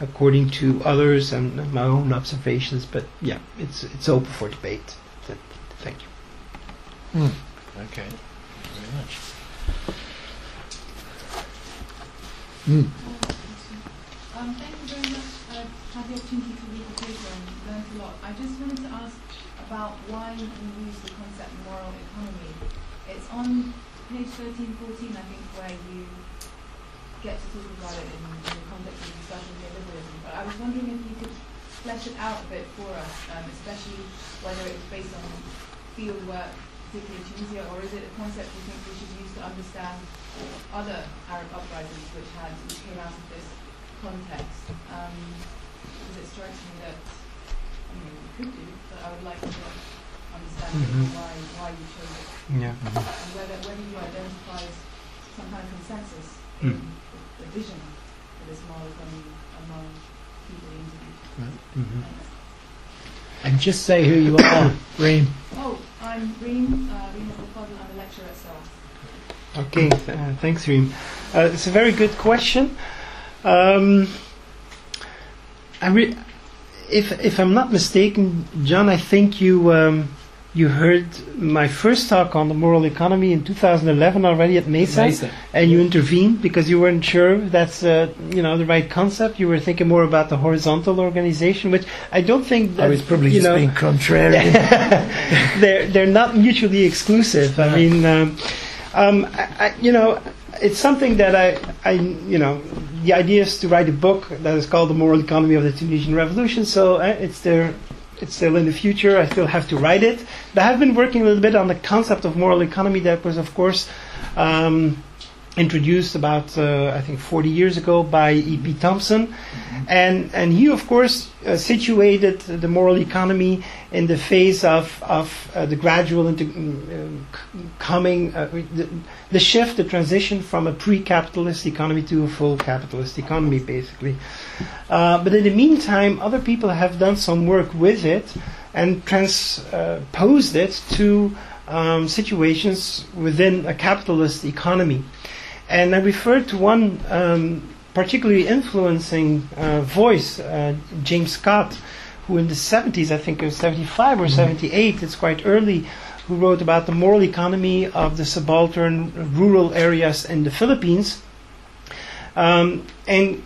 according to others and my own observations. But yeah, it's it's open for debate. Thank you. Mm. Okay, very much. Mm. Um, thank you very much. I've had the opportunity to read the paper and learned a lot. I just wanted to ask about why you use the concept moral economy. It's on page 13, 14, I think, where you get to talk about it in, in the context of the discussion neoliberalism. But I was wondering if you could flesh it out a bit for us, um, especially whether it's based on field work particularly Tunisia, or is it a concept you think we should use to understand other Arab uprisings which had which came out of this context? Um, because it strikes me that I mean we could do, but I would like to understand mm-hmm. why why you chose it. Yeah. Mm-hmm. And whether whether you identify some kind of consensus mm. in the, the, vision for this moral economy among people interviewed. Right. Mm-hmm. And just say who you are, Reem. Oh, I'm Reem, uh, Reem I'm a lecturer at SOAS. Okay, uh, thanks, Reem. Uh, it's a very good question. Um, I if if I'm not mistaken, John, I think you um, you heard my first talk on the moral economy in 2011 already at MESA, MESA. and you intervened because you weren't sure that's uh, you know the right concept. You were thinking more about the horizontal organization, which I don't think that, I was probably just know, being contrary. they're they're not mutually exclusive. I mean, um, um, I, I, you know, it's something that I I you know the idea is to write a book that is called the moral economy of the Tunisian Revolution. So uh, it's there it's still in the future. I still have to write it. But I have been working a little bit on the concept of moral economy that was, of course, um, introduced about uh, I think 40 years ago by E.P. Thompson, mm-hmm. and and he of course uh, situated the moral economy in the phase of of uh, the gradual into, uh, coming uh, the, the, shift, the transition from a pre-capitalist economy to a full capitalist economy, basically. Uh, but in the meantime, other people have done some work with it and transposed it to um, situations within a capitalist economy. And I refer to one um, particularly influencing uh, voice, uh, James Scott, who in the 70s, I think it was 75 or mm-hmm. 78, it's quite early, who wrote about the moral economy of the subaltern rural areas in the Philippines. Um, and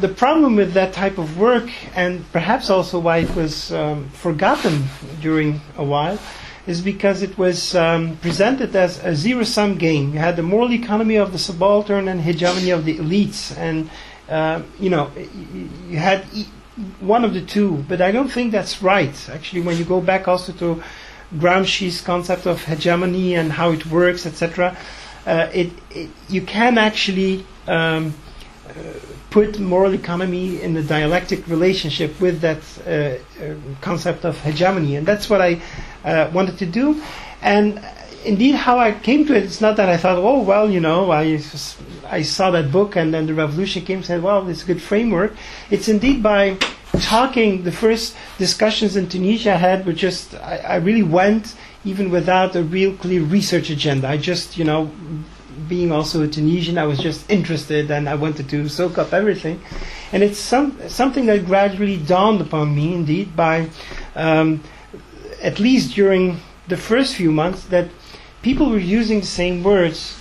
the problem with that type of work, and perhaps also why it was um, forgotten during a while, is because it was um, presented as a zero sum game. You had the moral economy of the subaltern and hegemony of the elites. And, uh, you know, you had one of the two. But I don't think that's right. Actually, when you go back also to Gramsci's concept of hegemony and how it works, etc., uh, it, it, you can actually. Um, uh, put moral economy in a dialectic relationship with that uh, uh, concept of hegemony. And that's what I uh, wanted to do. And indeed, how I came to it, it's not that I thought, oh, well, you know, I, I saw that book and then the revolution came and said, well, it's a good framework. It's indeed by talking, the first discussions in Tunisia I had were just, I, I really went even without a real clear research agenda. I just, you know, being also a Tunisian, I was just interested and I wanted to soak up everything. And it's some, something that gradually dawned upon me, indeed, by um, at least during the first few months, that people were using the same words,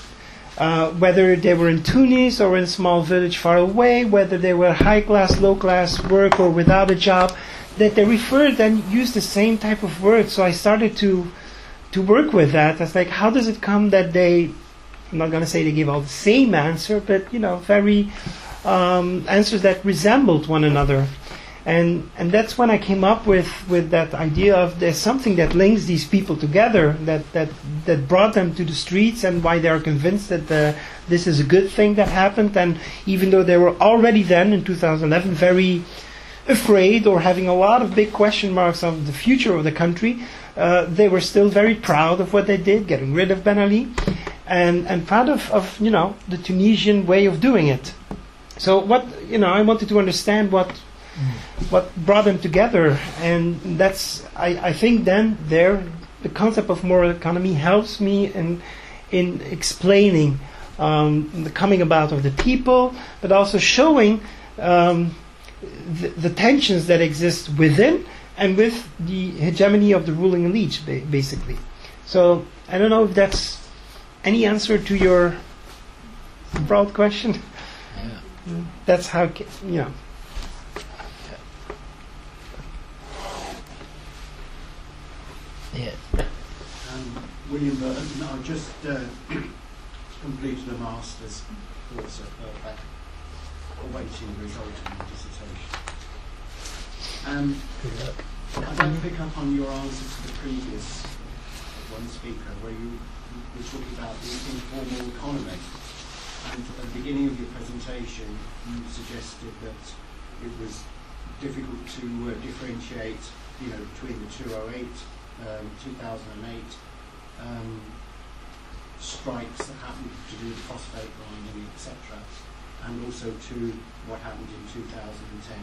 uh, whether they were in Tunis or in a small village far away, whether they were high class, low class work or without a job, that they referred and used the same type of words. So I started to to work with that. It's like, how does it come that they? I'm not going to say they give all the same answer, but you know, very um, answers that resembled one another. And, and that's when I came up with, with that idea of there's something that links these people together, that, that, that brought them to the streets, and why they are convinced that the, this is a good thing that happened. And even though they were already then, in 2011, very afraid or having a lot of big question marks of the future of the country, uh, they were still very proud of what they did, getting rid of Ben Ali, and, and proud of, of you know, the Tunisian way of doing it. So what you know, I wanted to understand what what brought them together, and that's I, I think then there the concept of moral economy helps me in in explaining um, the coming about of the people, but also showing um, the, the, tensions that exist within and with the hegemony of the ruling elite, basically. So I don't know if that's any answer to your broad question. Yeah. That's how you know. Yeah. Um, William Burton, I just uh, completed a master's course at Birkbeck, awaiting the result of my dissertation. Um, I'd like to pick up on your answer to the previous one speaker, where you talking about the informal economy. And at the beginning of your presentation, you suggested that it was difficult to uh, differentiate, you know, between the 208 um, 2008 um, strikes that happened to do with phosphate mining, etc., and also to what happened in 2010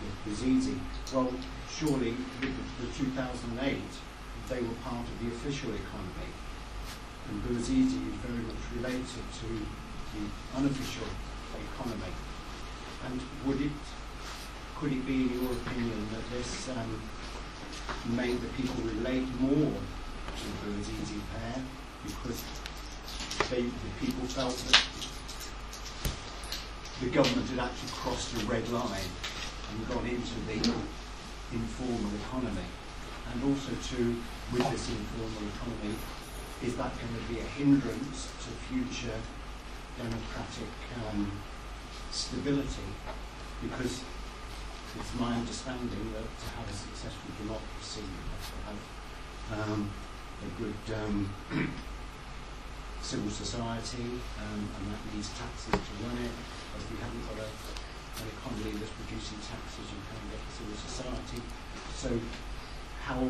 with Bouazizi. Well, surely the, the 2008, they were part of the official economy, and Bouazizi is very much related to the unofficial economy. And would it, could it be, in your opinion, that this um, made the people relate more to the Bouazizi pair because they, the people felt that the government had actually crossed a red line and gone into the informal economy. And also to, with this informal economy, is that going to be a hindrance to future democratic um, stability? Because it's my understanding that to have a successful democracy, you have to have um, a good um, civil society, um, and that needs taxes to run it. If you haven't got a, an economy that's producing taxes, you can't get a civil society. So, how,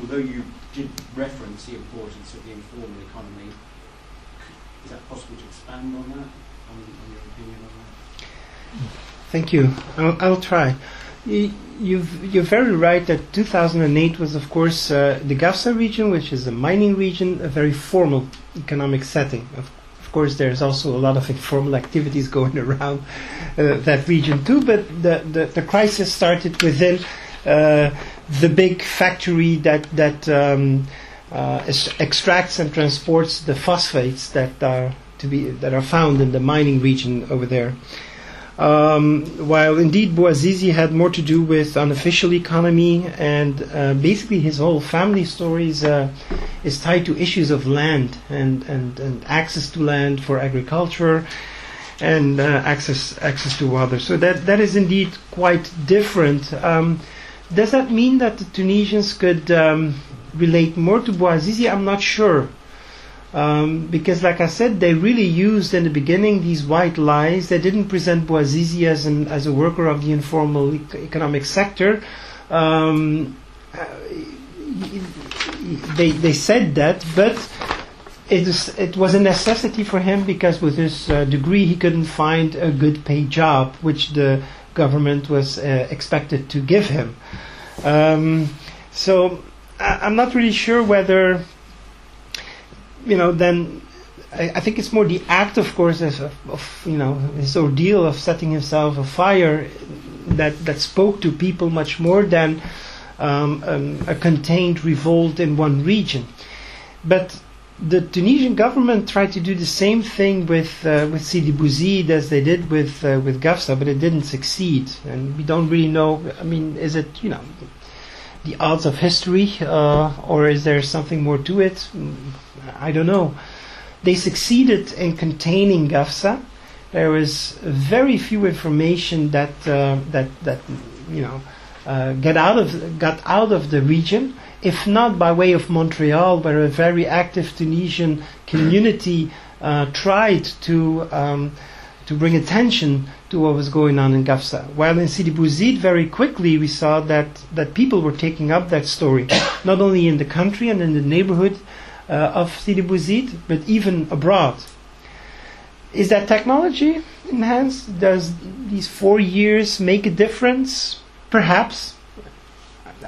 although you did reference the importance of the informal economy, is that possible to expand on that, on, on your opinion on that? Thank you. I'll, I'll try. You, you're very right that 2008 was, of course, uh, the Gafsa region, which is a mining region, a very formal economic setting. Of, of course, there's also a lot of informal activities going around uh, that region too, but the, the, the crisis started within uh, the big factory that, that um, uh, extracts and transports the phosphates that are, to be, that are found in the mining region over there. Um, while indeed Bouazizi had more to do with unofficial economy, and uh, basically his whole family story is, uh, is tied to issues of land and, and, and access to land for agriculture and uh, access access to water. So that that is indeed quite different. Um, does that mean that the Tunisians could um, relate more to Bouazizi? I'm not sure. Um, because, like I said, they really used in the beginning these white lies. They didn't present Bouazizi as, an, as a worker of the informal e- economic sector. Um, they, they said that, but it, is, it was a necessity for him because with his uh, degree he couldn't find a good paid job, which the government was uh, expected to give him. Um, so I, I'm not really sure whether you know, then I, I, think it's more the act, of course, of, of, you know his ordeal of setting himself afire that that spoke to people much more than um, um, a contained revolt in one region. But the Tunisian government tried to do the same thing with uh, with Sidi Bouzid as they did with uh, with Gafsa, but it didn't succeed. And we don't really know. I mean, is it you know the odds of history, uh, or is there something more to it? I don't know. They succeeded in containing Gafsa. There was very few information that uh, that that you know uh, get out of got out of the region if not by way of Montreal, where a very active Tunisian community uh, tried to um, to bring attention to what was going on in Gafsa. While in Sidi Bouzid, very quickly we saw that, that people were taking up that story, not only in the country and in the neighborhood uh, of Sidi Bouzid, but even abroad. Is that technology enhanced? Does these four years make a difference? Perhaps.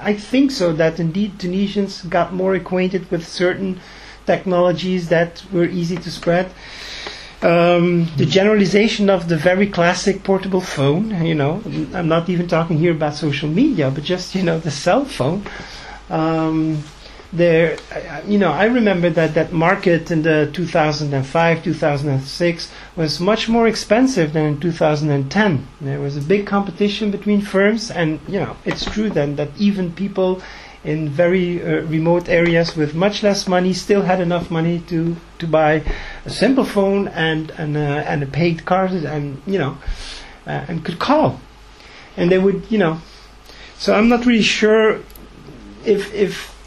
I think so that indeed Tunisians got more acquainted with certain technologies that were easy to spread. Um, the generalization of the very classic portable phone, you know, I'm not even talking here about social media, but just, you know, the cell phone. Um, there, you know, I remember that that market in the 2005, 2006 was much more expensive than in 2010. There was a big competition between firms, and you know, it's true then that even people in very uh, remote areas with much less money still had enough money to to buy a simple phone and and uh, and a paid card, and you know, uh, and could call, and they would, you know. So I'm not really sure if if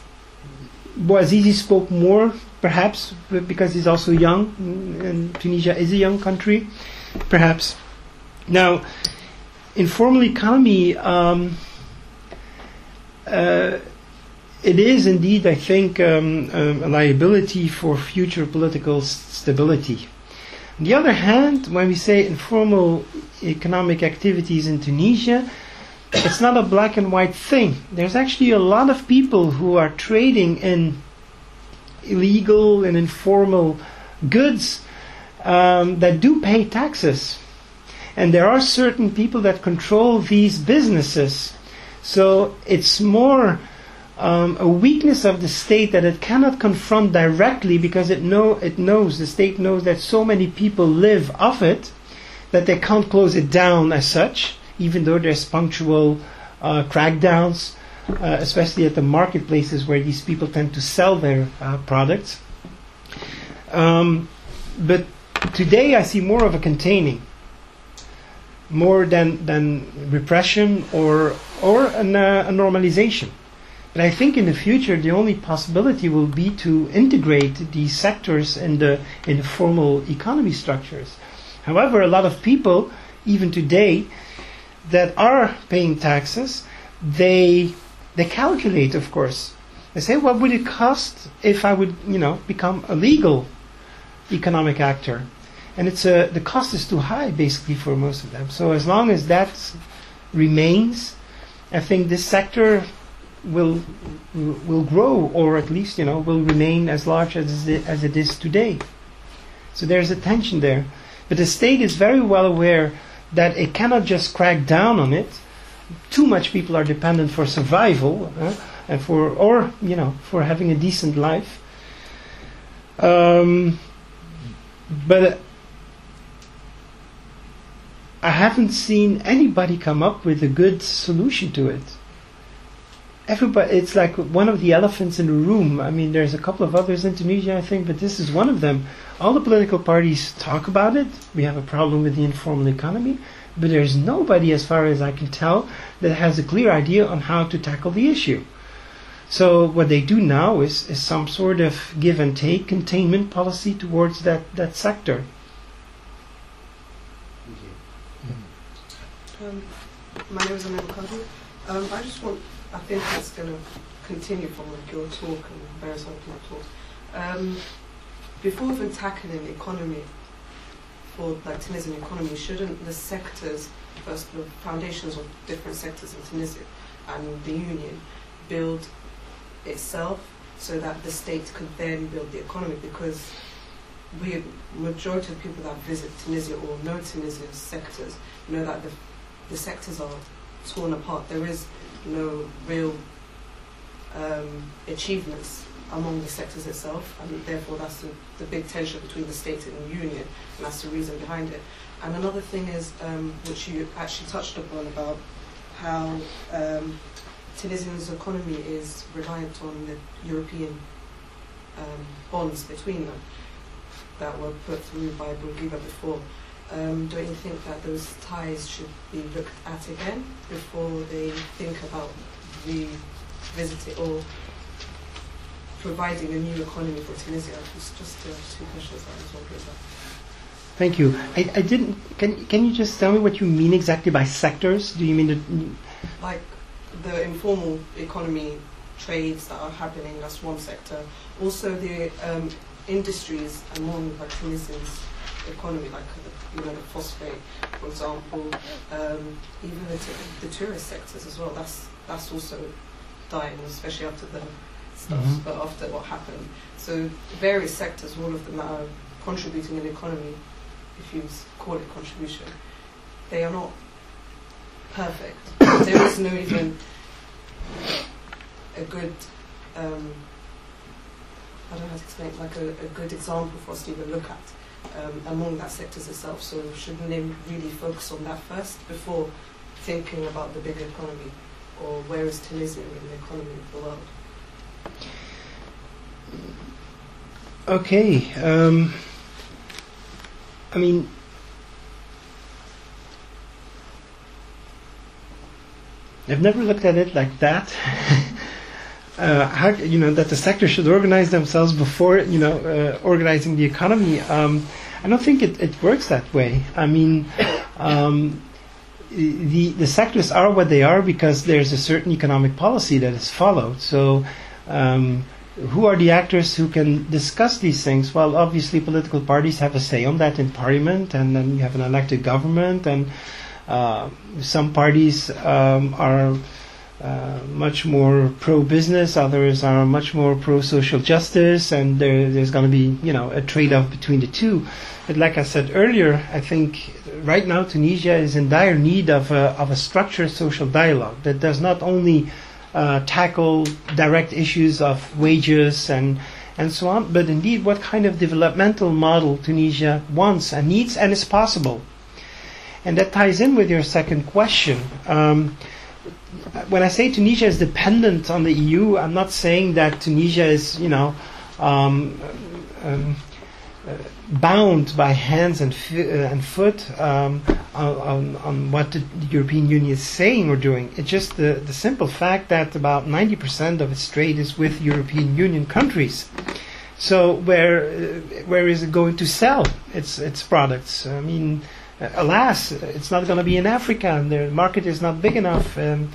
Bouazizi spoke more, perhaps, because he's also young, and Tunisia is a young country, perhaps. Now, informal economy, um, uh, it is indeed, I think, um, um, a liability for future political stability. On the other hand, when we say informal economic activities in Tunisia, it's not a black and white thing. There's actually a lot of people who are trading in illegal and informal goods um, that do pay taxes. And there are certain people that control these businesses. So it's more um, a weakness of the state that it cannot confront directly because it know it knows the state knows that so many people live off it that they can't close it down as such even though there's punctual uh, crackdowns, uh, especially at the marketplaces where these people tend to sell their uh, products. Um, but today I see more of a containing, more than, than repression or, or an, uh, a normalization. But I think in the future the only possibility will be to integrate these sectors in the, in the formal economy structures. However, a lot of people, even today, that are paying taxes, they they calculate, of course. They say, what would it cost if I would, you know, become a legal economic actor? And it's a, the cost is too high, basically, for most of them. So as long as that remains, I think this sector will will grow, or at least, you know, will remain as large as it, as it is today. So there's a tension there. But the state is very well aware that it cannot just crack down on it. Too much people are dependent for survival uh, and for, or you know, for having a decent life. Um, but I haven't seen anybody come up with a good solution to it. Everybody, it's like one of the elephants in the room. I mean, there's a couple of others in Tunisia, I think, but this is one of them. All the political parties talk about it. We have a problem with the informal economy, but there's nobody, as far as I can tell, that has a clear idea on how to tackle the issue. So what they do now is, is some sort of give and take containment policy towards that, that sector. Um, my name is Amanda Cuddy. Um, I just want, I think it's going to continue from your talk and various other people's talks. Um, before even tackling the economy, for like Tunisian economy, shouldn't the sectors, first the foundations of different sectors in Tunisia and the union build itself so that the state could then build the economy because we majority of people that visit Tunisia or know Tunisia's sectors know that the, the sectors are torn apart. There is no real um, achievements among the sectors itself, and therefore that's the, the big tension between the state and the union, and that's the reason behind it. And another thing is, um, which you actually touched upon, about how um, Tunisia's economy is reliant on the European um, bonds between them that were put through by Bourguiba before. Um, don't you think that those ties should be looked at again before they think about revisiting or providing a new economy for Tunisia? It's just uh, two questions that I was wondering about. Thank you. I, I didn't. Can can you just tell me what you mean exactly by sectors? Do you mean the Like the informal economy trades that are happening, that's one sector. Also the um, industries among like Tunisia's economy, like you know, the phosphate, for example, um, even the, t- the tourist sectors as well. That's that's also dying, especially after the stuff, Mhm. but after what happened. So various sectors, all of them are contributing in the economy, if you call it contribution, they are not perfect. there is no even a good um, I don't know how to explain like a, a good example for us to even look at um, among that sectors itself. So shouldn't they really focus on that first before thinking about the bigger economy or where is Tunisia in the economy of the world? Okay. Um, I mean, I've never looked at it like that. uh, how you know that the sector should organize themselves before you know uh, organizing the economy? Um, I don't think it, it works that way. I mean. Um, the the sectors are what they are because there's a certain economic policy that is followed. So, um, who are the actors who can discuss these things? Well, obviously, political parties have a say on that in parliament, and then you have an elected government, and uh, some parties um, are uh, much more pro-business, others are much more pro-social justice, and there, there's going to be, you know, a trade-off between the two. But like I said earlier, I think right now Tunisia is in dire need of a, of a structured social dialogue that does not only uh, tackle direct issues of wages and and so on, but indeed what kind of developmental model Tunisia wants and needs and is possible. And that ties in with your second question. Um, when I say Tunisia is dependent on the EU, I'm not saying that Tunisia is, you know, um, um, uh, bound by hands and, fi- uh, and foot um, on, on, on what the European Union is saying or doing. It's just the, the simple fact that about 90% of its trade is with European Union countries. So where uh, where is it going to sell its its products? I mean, uh, alas, it's not going to be in Africa, and the market is not big enough. Um,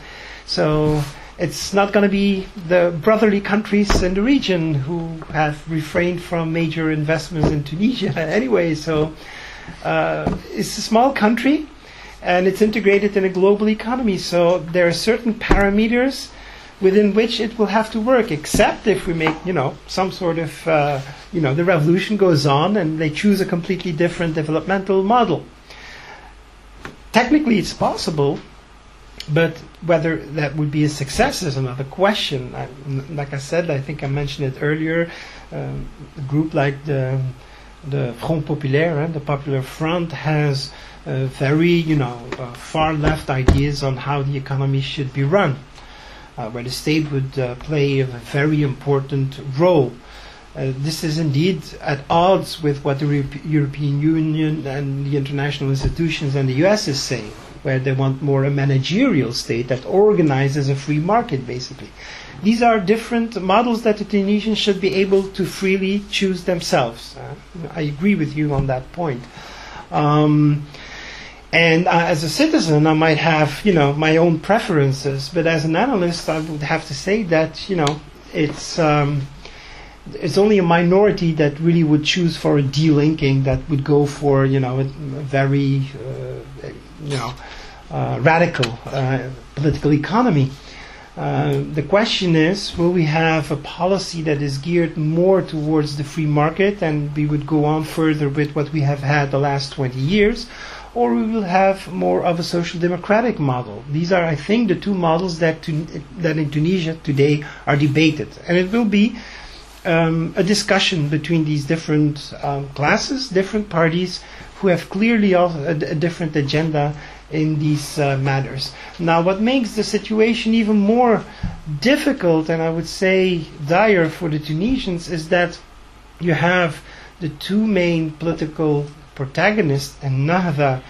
so it's not going to be the brotherly countries in the region who have refrained from major investments in Tunisia anyway. So uh, it's a small country, and it's integrated in a global economy. So there are certain parameters within which it will have to work, except if we make, you know, some sort of, uh, you know, the revolution goes on and they choose a completely different developmental model. Technically, it's possible, but whether that would be a success is another question. I, like I said, I think I mentioned it earlier. Um, a group like the the Front Populaire, eh, the Popular Front, has uh, very, you know, uh, far left ideas on how the economy should be run, uh, where the state would uh, play a very important role. Uh, this is indeed at odds with what the Europe- European Union and the international institutions and the US is saying, where they want more a managerial state that organizes a free market, basically. These are different models that the Tunisians should be able to freely choose themselves. Uh, I agree with you on that point. Um, and uh, as a citizen, I might have, you know, my own preferences, but as an analyst, I would have to say that, you know, it's um, it's only a minority that really would choose for a delinking that would go for, you know, a, a very, uh, you know, uh, radical uh, political economy. Uh, the question is, will we have a policy that is geared more towards the free market and we would go on further with what we have had the last 20 years, or we will have more of a social democratic model? These are, I think, the two models that, that in Tunisia today are debated. And it will be um, a discussion between these different um, classes, different parties, who have clearly a, a different agenda in these uh, matters. Now, what makes the situation even more difficult, and I would say dire for the Tunisians, is that you have the two main political protagonists, Ennahda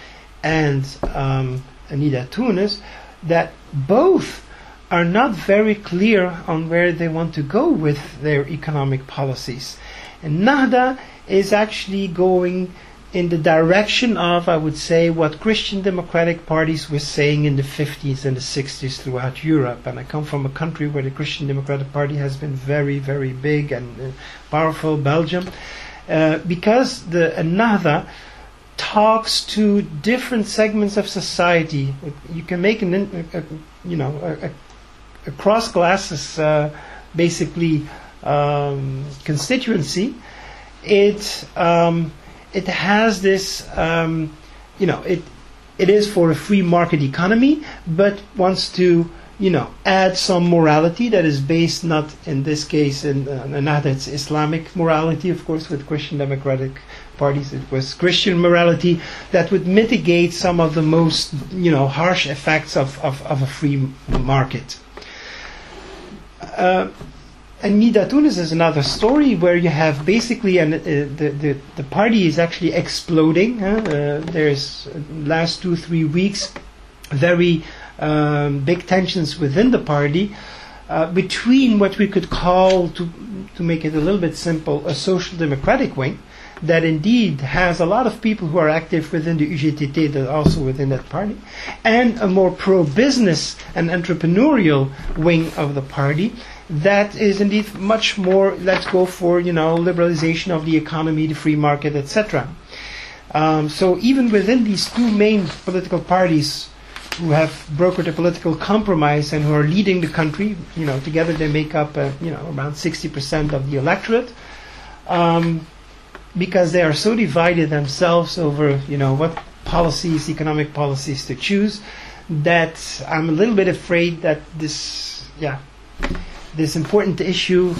and um, Nidaa Tounes, that both are not very clear on where they want to go with their economic policies. Ennahda is actually going in the direction of, I would say, what Christian democratic parties were saying in the 50s and the 60s throughout Europe. And I come from a country where the Christian Democratic Party has been very, very big and uh, powerful, Belgium, uh, because the Ennahda talks to different segments of society. You can make an, a, you know, a, a cross classes, uh, basically um, constituency. It um, it has this, um, you know, it it is for a free market economy, but wants to, you know, add some morality that is based not in this case in uh, not it's Islamic morality, of course, with Christian democratic parties. It was Christian morality that would mitigate some of the most, you know, harsh effects of, of, of a free market. Uh, and Nidaa Tounes is another story where you have basically an, uh, the, the, the party is actually exploding. Uh, there's uh, last two three weeks very um, big tensions within the party uh, between what we could call to to make it a little bit simple a social democratic wing that indeed has a lot of people who are active within the UGTT that are also within that party and a more pro business and entrepreneurial wing of the party that is indeed much more let's go for you know liberalization of the economy the free market etc um, so even within these two main political parties who have brokered a political compromise and who are leading the country you know together they make up uh, you know around 60% of the electorate um, because they are so divided themselves over you know what policies economic policies to choose that I'm a little bit afraid that this yeah this important issue,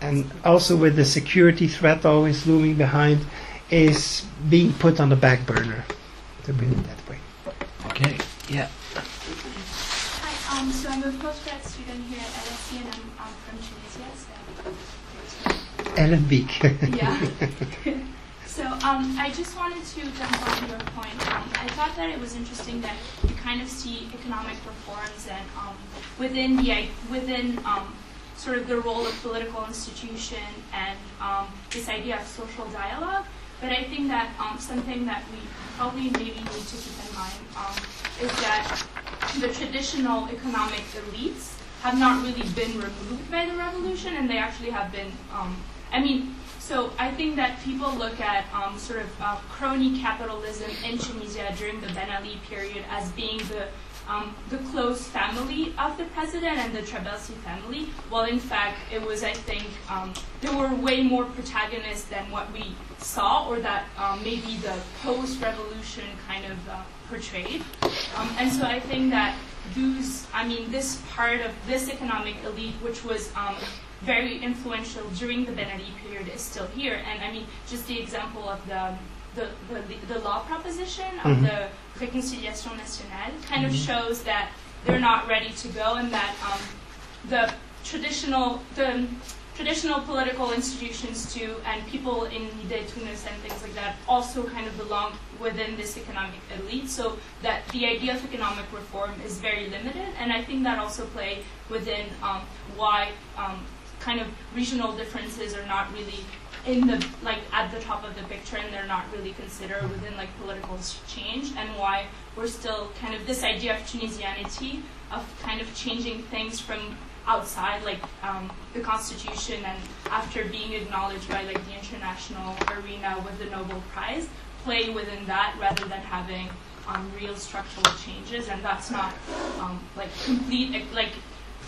and also with the security threat always looming behind, is being put on the back burner. To put it that way. Okay. Yeah. Hi. Um, so I'm a postgrad student here at LSE, and I'm, I'm from Tunisia. So. Ellen Beek. yeah. so um, I just wanted to jump on your point. Um, I thought that it was interesting that you kind of see economic reforms and um, within the within um, sort of the role of political institution and um, this idea of social dialogue. But I think that um, something that we probably maybe need to keep in mind is that the traditional economic elites have not really been removed by the revolution, and they actually have been. I mean, so I think that people look at um, sort of uh, crony capitalism in Tunisia during the Ben Ali period as being the um, the close family of the president and the Trabelsi family, while in fact it was, I think, um, there were way more protagonists than what we saw or that um, maybe the post-revolution kind of uh, portrayed. Um, and so I think that those, I mean, this part of this economic elite, which was um, very influential during the Ben Ali period, is still here. And I mean, just the example of the the, the, the law proposition of mm-hmm. the Réconciliation Nationale kind mm-hmm. of shows that they're not ready to go and that um, the traditional the traditional political institutions too and people in Nidaa Tounes and things like that also kind of belong within this economic elite so that the idea of economic reform is very limited and I think that also play within um, why um, kind of regional differences are not really in the like at the top of the picture and they're not really considered within like political change and why we're still kind of this idea of Tunisianity of kind of changing things from outside like um, the constitution and after being acknowledged by like the international arena with the Nobel Prize play within that rather than having um, real structural changes and that's not um, like complete like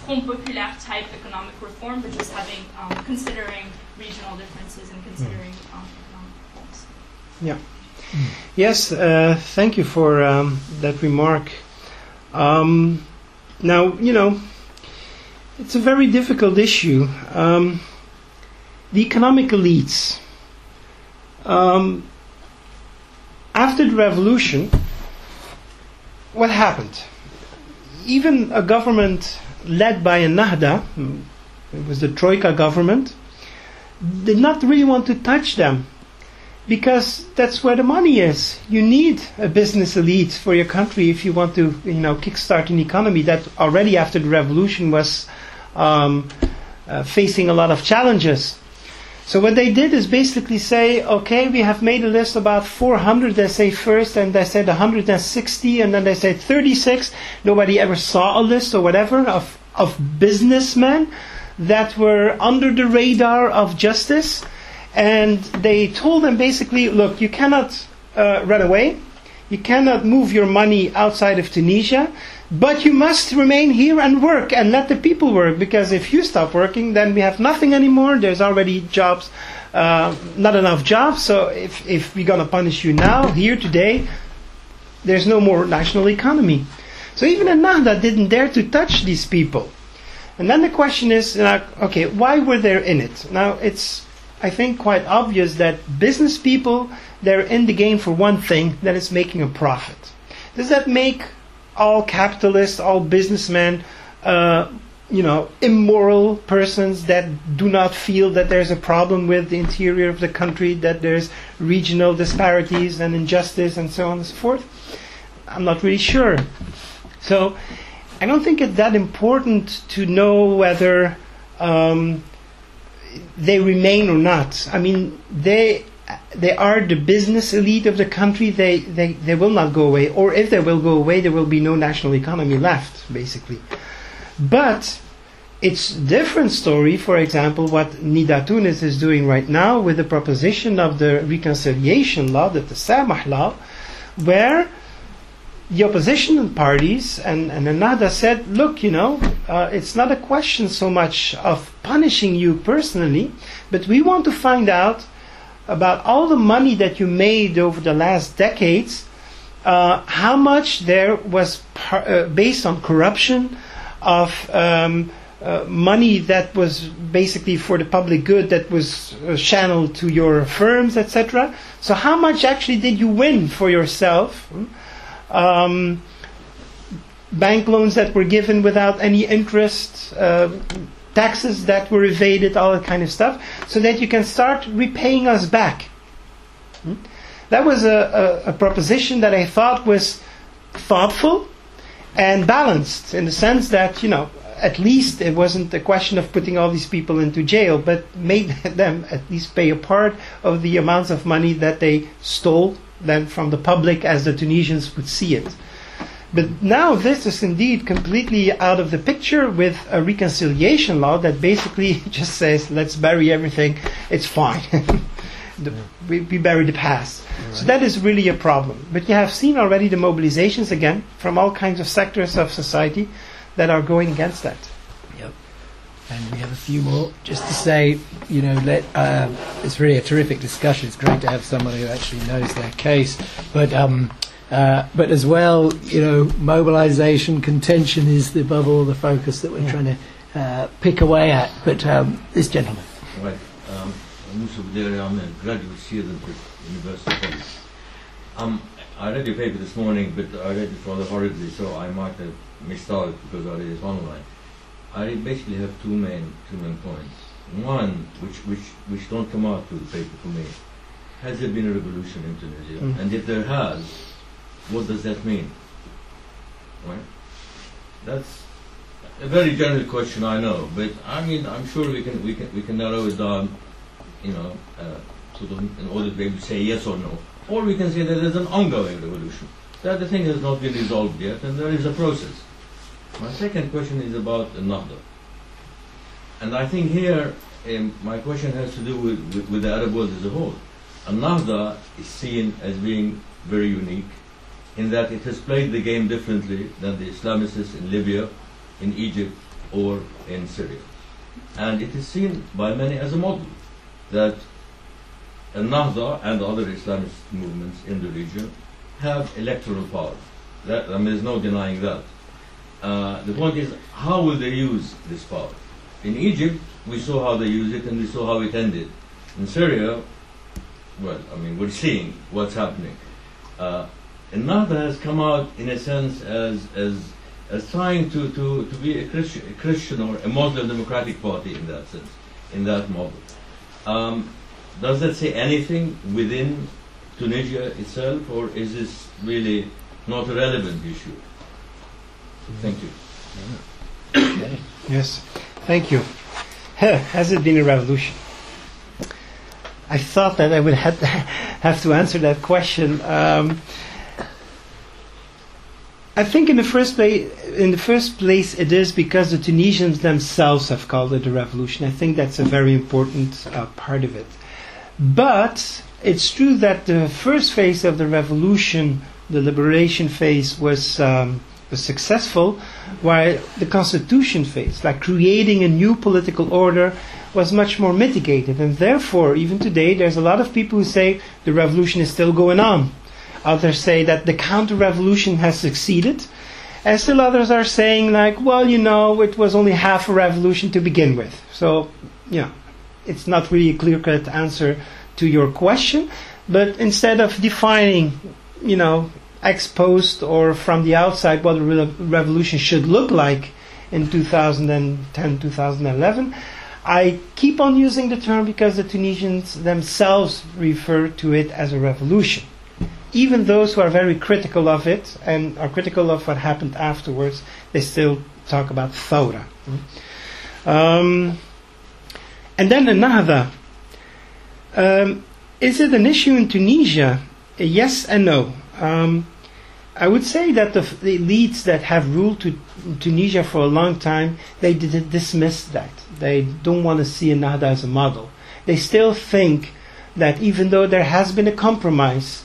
Front Populaire type economic reform, but just having um, considering regional differences and considering um, economic reforms. Yeah. Yes, uh, thank you for um, that remark. Um, now, you know, it's a very difficult issue. Um, the economic elites. Um, after the revolution, what happened? Even a government led by Ennahda, it was the Troika government, did not really want to touch them because that's where the money is. You need a business elite for your country if you want to, you know, kickstart an economy that already after the revolution was um, uh, facing a lot of challenges. So what they did is basically say, okay, we have made a list about 400. They say first, and they said 160, and then they said 36. Nobody ever saw a list or whatever of of businessmen that were under the radar of justice, and they told them basically, look, you cannot uh, run away, you cannot move your money outside of Tunisia. But you must remain here and work and let the people work because if you stop working, then we have nothing anymore. There's already jobs, uh, not enough jobs. So if, if we're going to punish you now, here today, there's no more national economy. So even Ennahda didn't dare to touch these people. And then the question is, okay, why were they in it? Now it's, I think, quite obvious that business people, they're in the game for one thing, that is making a profit. Does that make all capitalists, all businessmen, uh, you know, immoral persons that do not feel that there's a problem with the interior of the country, that there's regional disparities and injustice and so on and so forth? I'm not really sure. So I don't think it's that important to know whether um, they remain or not. I mean, they they are the business elite of the country, they, they, they will not go away. Or if they will go away, there will be no national economy left, basically. But it's different story, for example, what Nidaa Tounes is doing right now with the proposition of the reconciliation law, the Tasamah law, where the opposition parties and, and Ennahda said, look, you know, uh, it's not a question so much of punishing you personally, but we want to find out about all the money that you made over the last decades, uh, how much there was par- uh, based on corruption, of um, uh, money that was basically for the public good that was uh, channeled to your firms, etc. So, how much actually did you win for yourself? Um, bank loans that were given without any interest, uh, taxes that were evaded, all that kind of stuff, so that you can start repaying us back. Hmm? That was a, a, a proposition that I thought was thoughtful and balanced in the sense that, you know, at least it wasn't a question of putting all these people into jail, but made them at least pay a part of the amounts of money that they stole then from the public as the Tunisians would see it. But now this is indeed completely out of the picture with a reconciliation law that basically just says, let's bury everything, it's fine. the, we, we, bury the past. Right. So that is really a problem. But you have seen already the mobilizations again from all kinds of sectors of society that are going against that. Yep. And we have a few more. Just to say, you know, let, uh, it's really a terrific discussion. It's great to have someone who actually knows their case. But um, uh, but as well, you know, mobilisation, contention is the, above all the focus that we're yeah. trying to uh, pick away at. But um, this gentleman. Right. Um, Yusuf I'm a graduate student at University College. Um, I read your paper this morning, but I read it rather horribly, so I might have missed out because I read it online. I basically have two main two main points. One, which which which don't come out through the paper for me, has there been a revolution in Tunisia? Mm. And if there has, what does that mean? Right? That's a very general question, I know, but I mean, I'm sure we can we can we can narrow it down, you know, uh, sort of in order to be able to say yes or no, or we can say that there's an ongoing revolution. That the thing has not been resolved yet, and there is a process. My second question is about Nahda, and I think here um, my question has to do with, with, with the Arab world as a whole. Nahda is seen as being very unique in that it has played the game differently than the Islamists in Libya, in Egypt, or in Syria. And it is seen by many as a model that Al-Nahda and other Islamist movements in the region have electoral power. That, I mean, there's no denying that. Uh, the point is, how will they use this power? in Egypt, we saw how they use it and we saw how it ended. In Syria, well, I mean, we're seeing what's happening. Uh, Ennahda has come out, in a sense, as, as, as trying to, to, to be a Christian, a Christian or a Muslim democratic party in that sense, in that model. Um, does that say anything within Tunisia itself, or is this really not a relevant issue? Thank you. Yes, thank you. Has it been a revolution? I thought that I would have to answer that question. Um, I think in the first place, in the first place, it is because the Tunisians themselves have called it a revolution. I think that's a very important uh, part of it. But it's true that the first phase of the revolution, the liberation phase, was um, was successful, while the constitution phase, like creating a new political order, was much more mitigated. And therefore, even today, there's a lot of people who say the revolution is still going on. Others say that the counter-revolution has succeeded. And still others are saying like, well, you know, it was only half a revolution to begin with. So, yeah, it's not really a clear-cut answer to your question. But instead of defining, you know, ex post or from the outside what a re- revolution should look like in 2010, 2011, I keep on using the term because the Tunisians themselves refer to it as a revolution even those who are very critical of it and are critical of what happened afterwards, they still talk about Thawra. Um, and then another. Um, is it an issue in Tunisia? Yes and no. Um, I would say that the, the, elites that have ruled to, Tunisia for a long time, they did dismiss that. They don't want to see Ennahda as a model. They still think that even though there has been a compromise,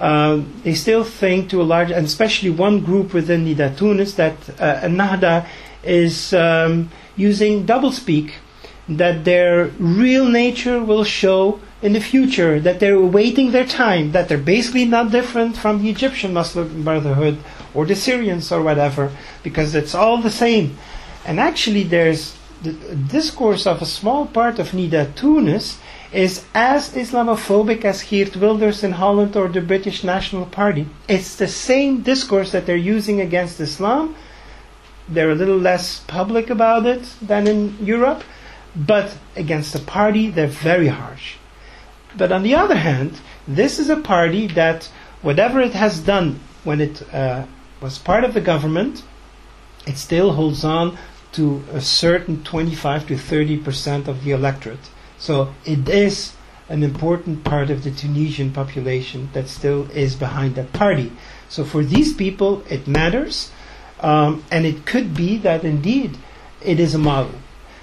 uh, they still think to a large, and especially one group within Nidaa Tounes, that uh, Ennahda is um, using doublespeak, that their real nature will show in the future, that they're awaiting their time, that they're basically not different from the Egyptian Muslim Brotherhood or the Syrians or whatever, because it's all the same. And actually, there's the discourse of a small part of Nidaa Tounes is as Islamophobic as Geert Wilders in Holland or the British National Party. It's the same discourse that they're using against Islam. They're a little less public about it than in Europe, but against the party, they're very harsh. But on the other hand, this is a party that, whatever it has done when it uh, was part of the government, it still holds on to a certain 25 to 30 percent of the electorate. So it is an important part of the Tunisian population that still is behind that party. So for these people, it matters, um, and it could be that indeed it is a model.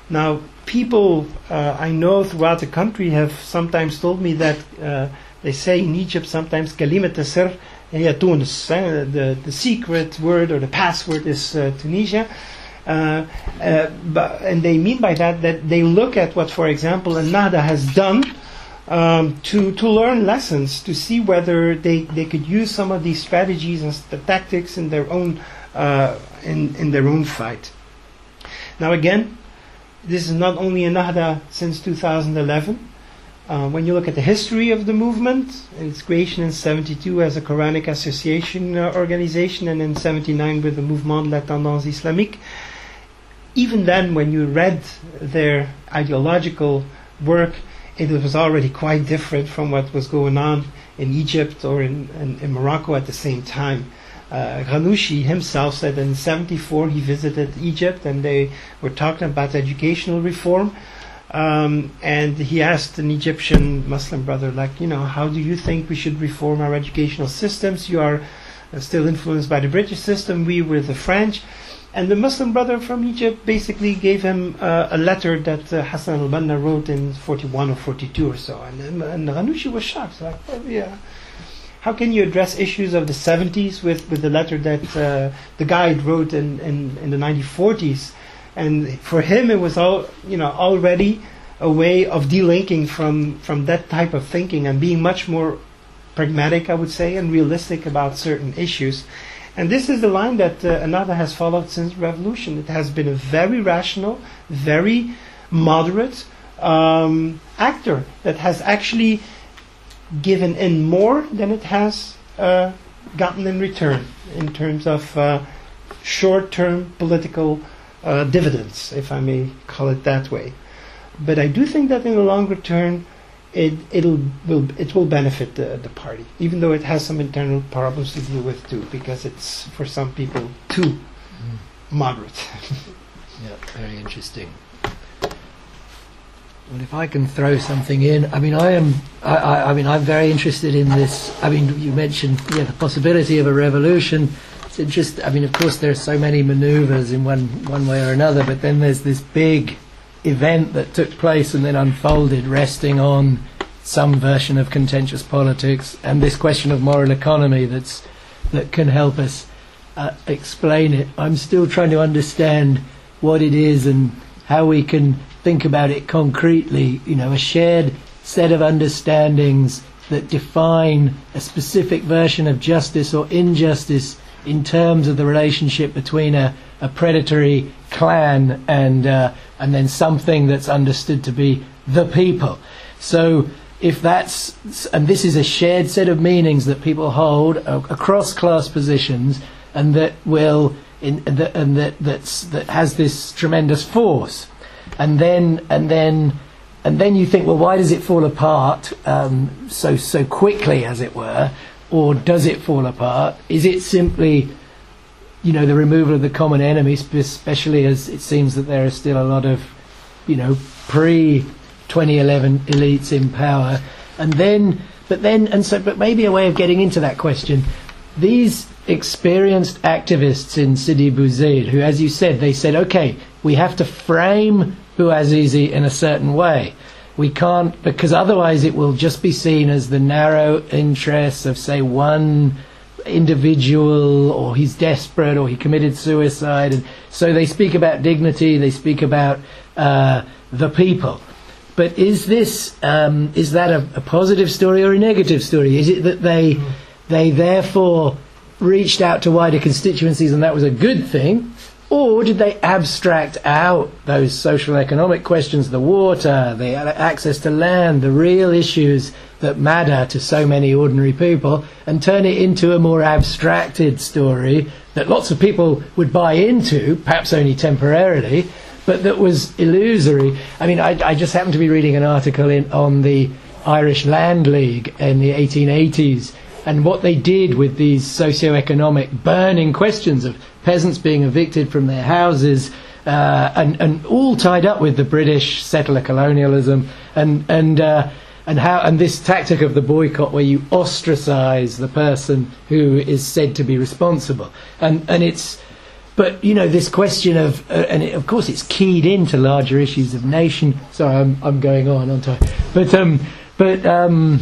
Now, people uh, I know throughout the country have sometimes told me that uh, they say in Egypt sometimes kalimat sir Tunis, eh? the, the secret word or the password is uh, Tunisia. Uh, uh, but, and they mean by that that they look at what, for example, Ennahda has done um, to, to learn lessons, to see whether they, they could use some of these strategies and the tactics in their own uh, in, in their own fight. Now again, this is not only Ennahda since 2011. Uh, when you look at the history of the movement, its creation in 72 as a Quranic association uh, organization and in 79 with the Mouvement de la Tendance Islamique, even then, when you read their ideological work, it was already quite different from what was going on in Egypt or in, in, in Morocco at the same time. Uh, himself said in 74 he visited Egypt and they were talking about educational reform. Um, and he asked an Egyptian Muslim brother, like, you know, how do you think we should reform our educational systems? You are uh, still influenced by the British system, we were the French. And the Muslim brother from Egypt basically gave him uh, a letter that uh, Hassan al-Banna wrote in 41 or 42 or so. And, and Ghannouchi was shocked. Like, oh, yeah. How can you address issues of the 70s with, with the letter that uh, the guide wrote in, in, in the 1940s? And for him, it was all, you know, already a way of delinking from, from that type of thinking and being much more pragmatic, I would say, and realistic about certain issues. And this is the line that uh, Ennahda has followed since revolution. It has been a very rational, very moderate um, actor that has actually given in more than it has uh, gotten in return in terms of uh, short-term political uh, dividends, if I may call it that way. But I do think that in the longer term, it it'll will it will benefit the, the party, even though it has some internal problems to deal with too, because it's for some people too mm. moderate. Yeah, very interesting. Well, if I can throw something in, I mean, I am, I, I, I mean, I'm very interested in this. I mean, you mentioned, yeah, the possibility of a revolution. It's interesting. I mean, of course, there are so many manoeuvres in one one way or another, but then there's this big event that took place and then unfolded, resting on some version of contentious politics and this question of moral economy that's that can help us uh, explain it. I'm still trying to understand what it is and how we can think about it concretely. You know, a shared set of understandings that define a specific version of justice or injustice in terms of the relationship between a, a predatory clan and uh, and then something that's understood to be the people. So if that's and this is a shared set of meanings that people hold across class positions and that will in, and that and that that's, that has this tremendous force and then and then and then you think well why does it fall apart um, so so quickly as it were or does it fall apart is it simply you know the removal of the common enemy especially as it seems that there are still a lot of you know pre 2011 elites in power. And then but then and so but maybe a way of getting into that question these experienced activists in Sidi Bouzid who as you said they said okay we have to frame Bouazizi in a certain way. We can't because otherwise it will just be seen as the narrow interests of say one individual or he's desperate or he committed suicide and so they speak about dignity they speak about uh, the people. But is this um, is that a, a positive story or a negative story? Is it that they they therefore reached out to wider constituencies and that was a good thing or did they abstract out those social economic questions, the water, the access to land, the real issues that matter to so many ordinary people, and turn it into a more abstracted story that lots of people would buy into, perhaps only temporarily, but that was illusory? I mean, I, I just happened to be reading an article in, on the Irish Land League in the 1880s and what they did with these socio-economic burning questions of peasants being evicted from their houses, uh, and, and all tied up with the British settler colonialism, and and uh, and how and this tactic of the boycott, where you ostracize the person who is said to be responsible, and and it's. But you know this question of, uh, and it, of course it's keyed into larger issues of nation. Sorry, I'm I'm going on, aren't I? But um, but um,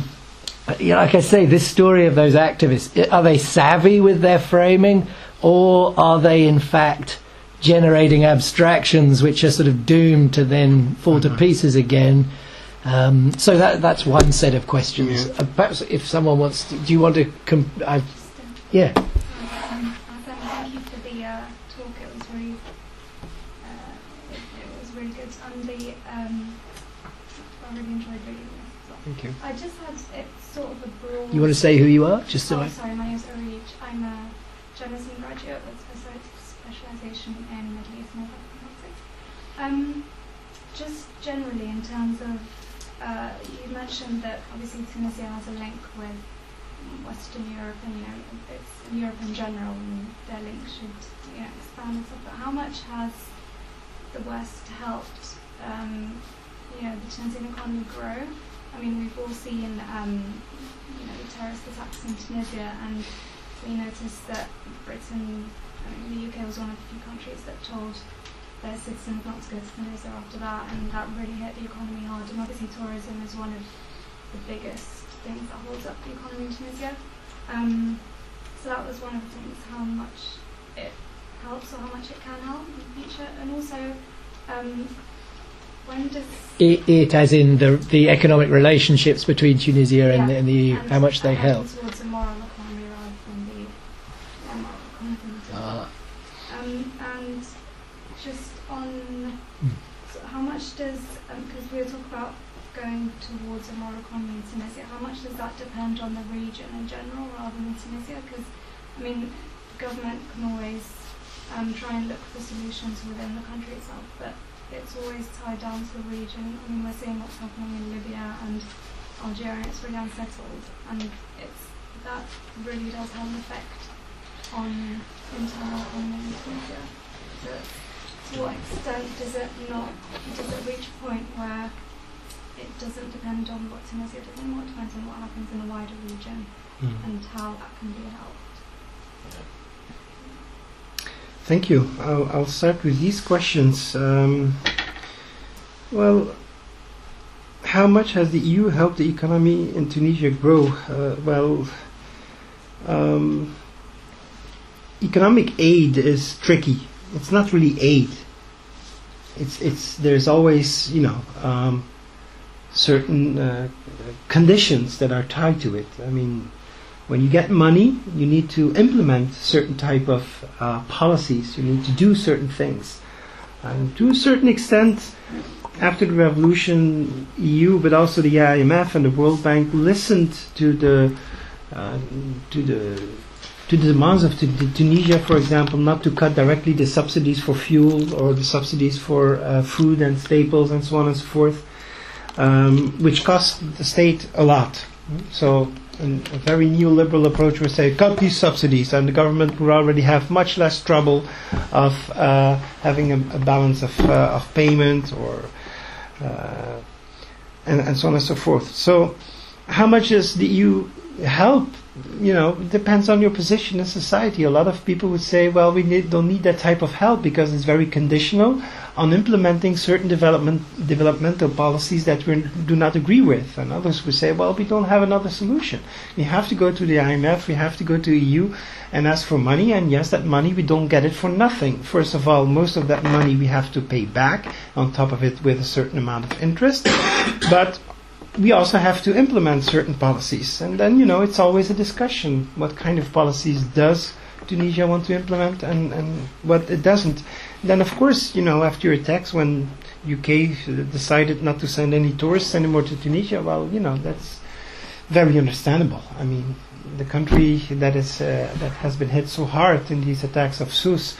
yeah, like I say, this story of those activists, are they savvy with their framing, or are they in fact generating abstractions which are sort of doomed to then fall to pieces again? Um, so that that's one set of questions. Uh, perhaps if someone wants, to, do you want to? Com- I, yeah. Um, Hassan, thank you for the uh, talk. It was really, uh, it, it was really good. And the, um, I really enjoyed reading this. So Thank you. I just had it's sort of a broad. You want to say who you are, just so oh, I. sorry, my name is Arij. I'm a journalism graduate with speci- specialisation in Middle East and North African politics. Um, just generally, in terms of, uh, you mentioned that obviously Tunisia has a link with Western Europe and you know, it's Europe in general, and their link should you know, expand and stuff. But how much has the West helped, um, you know, the Tunisian economy grow? I mean, we've all seen, um, you know, the terrorist attacks in Tunisia, and we noticed that Britain, I mean, the UK was one of the few countries that told their citizens not to go to Tunisia after that, and that really hit the economy hard. And obviously, tourism is one of the biggest things that holds up the economy in Tunisia. Um, so that was one of the things, how much it helps or how much it can help in the future, and also. Um, when does It, it as in the the economic relationships between Tunisia and, Yeah, the, and the EU, and- how much they and help. towards a moral economy rather than the immoral economy. on so how much does because we were talking about going towards a moral economy in Tunisia, how much does that depend on the region in general rather than Tunisia? Because I mean, the government can always um, try and look for solutions within the country itself, but it's always tied down to the region. I mean, we're seeing what's happening in Libya and Algeria, it's really unsettled, and it's that really does have an effect on internal economy in Tunisia. To what extent does it not, does it reach a point where it doesn't depend on what Tunisia does anymore, it depends on what happens in the wider region Mm. and how that can be helped? Thank you. I'll, I'll start with these questions. Um, well, how much has the EU helped the economy in Tunisia grow? Uh, well, um, economic aid is tricky. It's not really aid. It's it's there's always you know um, certain uh, conditions that are tied to it. I mean, when you get money, you need to implement certain type of uh, policies. You need to do certain things, and to a certain extent, after the revolution, EU, but also the IMF and the World Bank listened to the uh, to the to the demands of Tu- Tunisia, for example, not to cut directly the subsidies for fuel or the subsidies for uh, food and staples and so on and so forth, um, which cost the state a lot. So an, a very neoliberal approach would say cut these subsidies, and the government would already have much less trouble of uh, having a, a balance of uh, of payment or uh, and, and so on and so forth. So, how much does the EU help? You know, depends on your position in society. A lot of people would say, well, we need, don't need that type of help because it's very conditional on implementing certain development developmental policies that we do not agree with. And others would say, well, we don't have another solution. We have to go to the IMF, we have to go to EU and ask for money. And yes, that money we don't get it for nothing. First of all, most of that money we have to pay back on top of it with a certain amount of interest. but we also have to implement certain policies. And then, you know, it's always a discussion. What kind of policies does Tunisia want to implement and, and what it doesn't? Then, of course, you know, after your attacks, when UK decided not to send any tourists anymore to Tunisia, well, you know, that's very understandable. I mean, the country that is uh, that has been hit so hard in these attacks of Sousse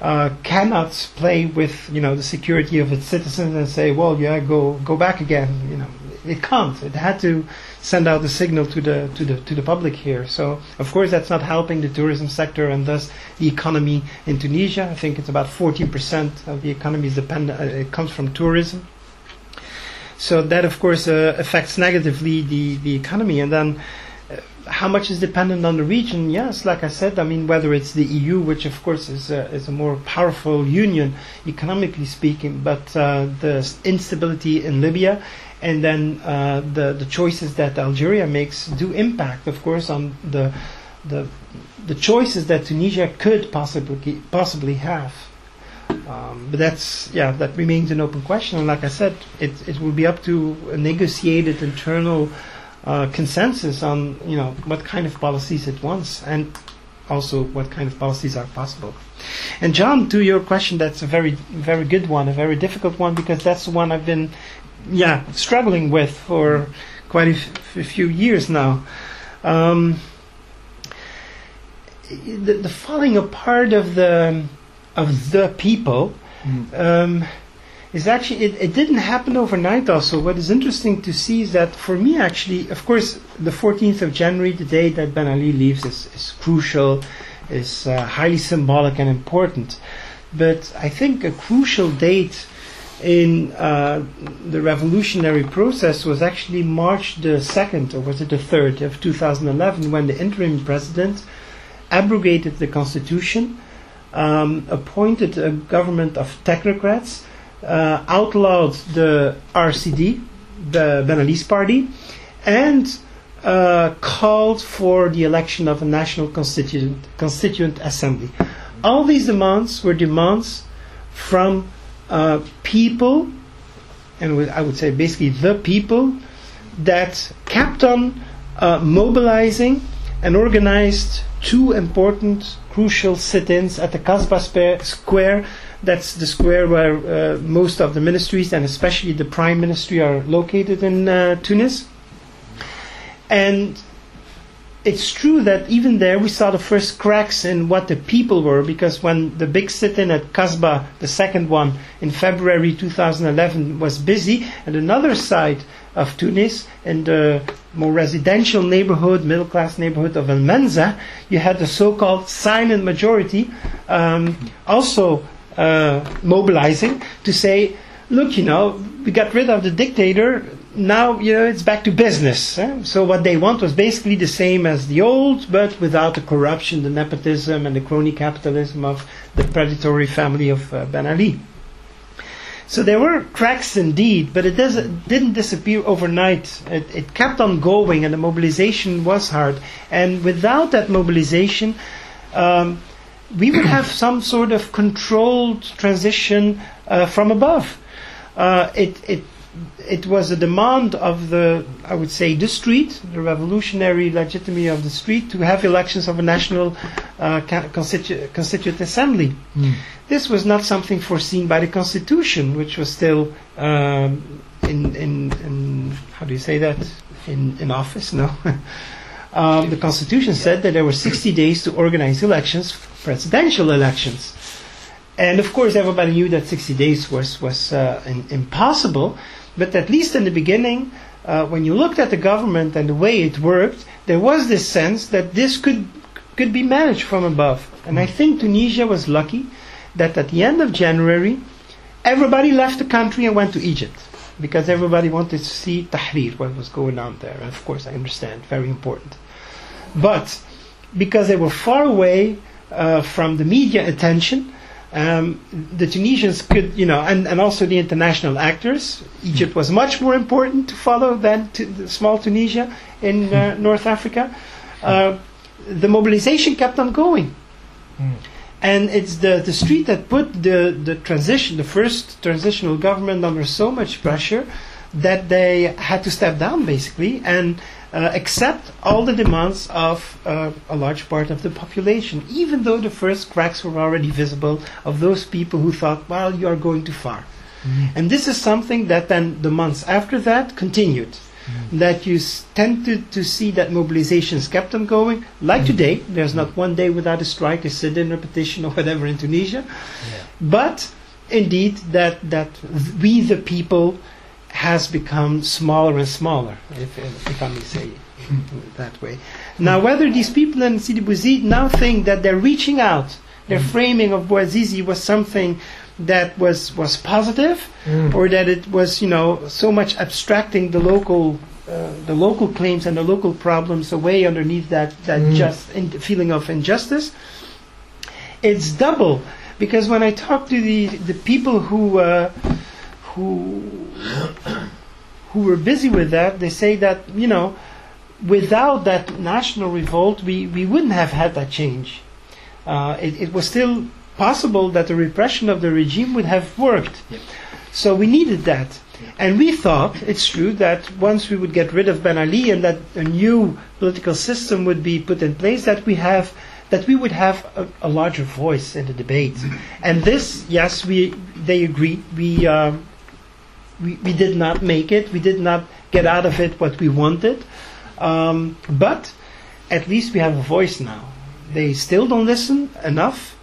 uh, cannot play with you know the security of its citizens and say, well, yeah, go go back again. You know, it can't. It had to send out a signal to the to the to the public here. So of course that's not helping the tourism sector and thus the economy in Tunisia. I think it's about 14% of the economy is dependent. Uh, it comes from tourism. So that of course uh, affects negatively the the economy and then. Uh, how much is dependent on the region? Yes, like I said, I mean whether it's the EU, which of course is a, is a more powerful union economically speaking, but uh, the instability in Libya and then uh, the the choices that Algeria makes do impact, of course, on the the the choices that Tunisia could possibly possibly have. Um, but that's yeah, that remains an open question. And like I said, it it will be up to a negotiated internal uh, consensus on you know what kind of policies it wants and also what kind of policies are possible. And John, to your question, that's a very very good one, a very difficult one because that's the one I've been yeah struggling with for quite a, f- a few years now. Um, the, the falling apart of the of the people um, is actually it, it didn't happen overnight. Also, what is interesting to see is that for me, actually, of course, the 14th of January, the day that Ben Ali leaves, is, is crucial, is uh, highly symbolic and important. But I think a crucial date in uh, the revolutionary process was actually March the 2nd, or was it the 3rd of 2011, when the interim president abrogated the constitution, um, appointed a government of technocrats, uh, outlawed the RCD, the Ben Ali's party, and uh, called for the election of a national constituent, constituent assembly. All these demands were demands from uh, people, and I would say basically the people, that kept on uh, mobilizing and organized two important, crucial sit-ins at the Kasbah Square. That's the square where uh, most of the ministries and especially the prime ministry are located in uh, Tunis. And it's true that even there we saw the first cracks in what the people were because when the big sit-in at Kasbah, the second one in February 2011, was busy, and another side of Tunis, in the more residential neighborhood, middle-class neighborhood of El Menzah, you had the so-called silent majority um, also uh, mobilizing to say, look, you know, we got rid of the dictator now you know it's back to business. Eh? So what they want was basically the same as the old, but without the corruption, the nepotism, and the crony capitalism of the predatory family of uh, Ben Ali. So there were cracks indeed, but it doesn't, didn't disappear overnight. It, it kept on going, and the mobilization was hard. And without that mobilization, um, we would have some sort of controlled transition uh, from above. Uh, it, it it was a demand of the, I would say, the street, the revolutionary legitimacy of the street, to have elections of a national uh, constitu- constituent assembly. Mm. This was not something foreseen by the constitution, which was still um, in, in, in, how do you say that, in, in office, no? um, the constitution said that there were 60 days to organize elections, presidential elections. And of course, everybody knew that 60 days was, was uh, in, impossible. But at least in the beginning, uh, when you looked at the government and the way it worked, there was this sense that this could could be managed from above. And I think Tunisia was lucky that at the end of January, everybody left the country and went to Egypt because everybody wanted to see Tahrir, what was going on there. And of course, I understand, very important. But because they were far away uh, from the media attention, um, the Tunisians could, you know, and, and also the international actors. Egypt was much more important to follow than to small Tunisia in uh, hmm. North Africa. Uh, the mobilization kept on going. Mm. And it's the, the street that put the, the transition, the first transitional government under so much pressure that they had to step down basically and uh, accept all the demands of uh, a large part of the population, even though the first cracks were already visible of those people who thought, well, you are going too far. Mm. And this is something that then the months after that continued. Mm. That you s- tend to, to see that mobilizations kept on going. Like mm. today, there's not one day without a strike, a sit in, a petition, or whatever in Tunisia. Yeah. But indeed, that, that we, the people, has become smaller and smaller, if, if I may say it that way. Now, whether these people in Sidi Bouzid now think that they're reaching out, their mm. framing of Bouazizi was something that was, was positive, mm. or that it was, you know, so much abstracting the local uh, the local claims and the local problems away underneath that, that mm. just in, feeling of injustice. It's double because when I talk to the, the people who uh, who who were busy with that, they say that you know, without that national revolt, we, we wouldn't have had that change. Uh, it, it, was still possible that the repression of the regime would have worked. So we needed that. And we thought, it's true, that once we would get rid of Ben Ali and that a new political system would be put in place, that we have that we would have a, a larger voice in the debate. And this, yes, we they agreed. We um, we, we did not make it. We did not get out of it what we wanted. Um, but at least we have a voice now. They still don't listen enough,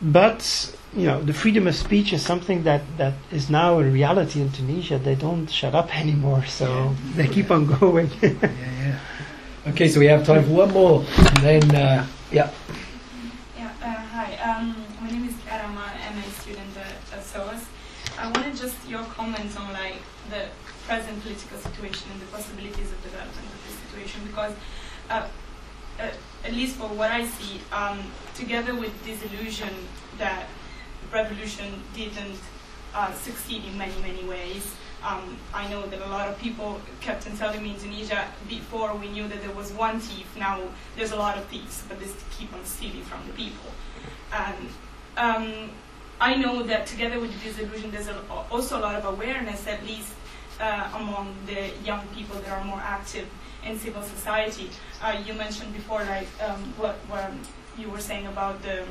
but you know the freedom of speech is something that, that is now a reality in Tunisia. They don't shut up anymore, so yeah. they keep on going. yeah, yeah. Okay, so we have time for one more, and then uh, yeah. Yeah. Uh, hi. Um, my name is Karama. I wanted just your comments on like the present political situation and the possibilities of development of this situation because uh, uh, at least for what I see, um, together with this illusion that revolution didn't uh, succeed in many, many ways. Um, I know that a lot of people kept on telling me in before we knew that there was one thief, now there's a lot of thieves, but they keep on stealing from the people. And um, I know that together with the disillusion, there's a, also a lot of awareness, at least uh, among the young people that are more active in civil society. Uh, you mentioned before, like um, what, what you were saying about the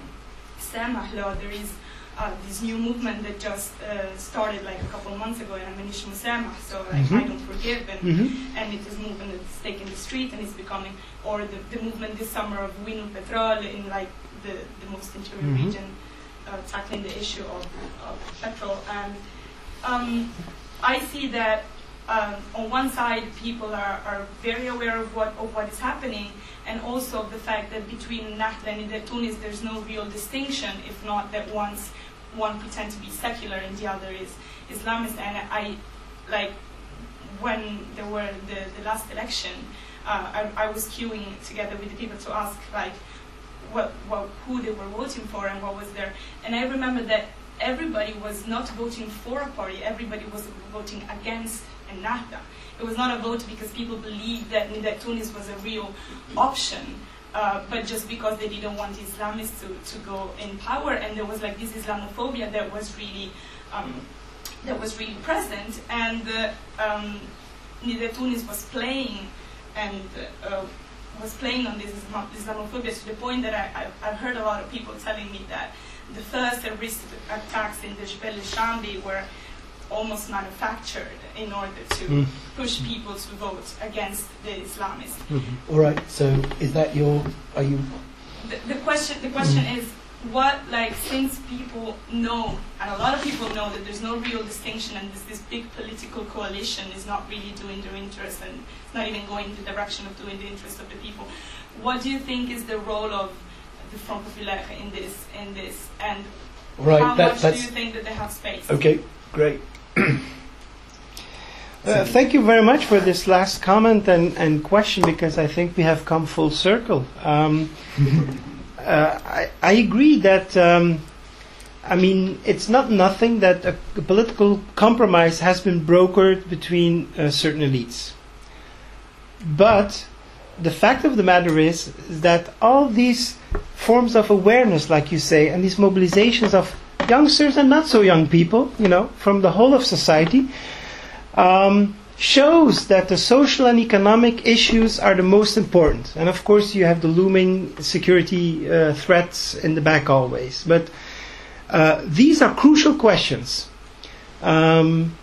Samah law. There is uh, this new movement that just uh, started like a couple of months ago, in Manich Msamah, so like Mhm. I don't forgive, and, Mhm. and it is movement that's taken the street and it's becoming, or the, the movement this summer of Winu Petrol in like the, the most interior Mhm. region, uh, tackling the issue of, of petrol. And um, I see that um, on one side, people are, are very aware of what, of what is happening, and also of the fact that between Nahda and Nidaa Tounes, there's no real distinction, if not that one's, one pretends to be secular and the other is Islamist. And I, like, when there were the, the last election, uh, I, I was queuing together with the people to ask, like, what, what, who they were voting for and what was there. And I remember that everybody was not voting for a party, everybody was voting against Ennahda. It was not a vote because people believed that Nidaa Tounes was a real option, uh, but just because they didn't want Islamists to, to go in power, and there was like this Islamophobia that was really um, that was really present, and uh, um, Tunis was playing and uh, was playing on this Islam- Islamophobia to the point that I, I, I've heard a lot of people telling me that the first terrorist attacks in the Jebel Chambi were almost manufactured in order to Mm. push people to vote against the Islamists. All right. So is that your? Are you? The, the question, the question is, what like since people know, and a lot of people know that there's no real distinction, and this this big political coalition is not really doing their interest, and it's not even going in the direction of doing the interest of the people. What do you think is the role of the Front Populaire in this? In this, and Right, how that- much do you think that they have space? Okay. Great. Uh, thank you very much for this last comment and, and question because I think we have come full circle. Um, uh, I, I agree that, um, I mean, it's not nothing that a, a political compromise has been brokered between uh, certain elites. But the fact of the matter is, is that all these forms of awareness, like you say, and these mobilizations of youngsters and not so young people, you know, from the whole of society, um, shows that the social and economic issues are the most important. And of course, you have the looming security uh, threats in the back always. But uh, these are crucial questions. Um,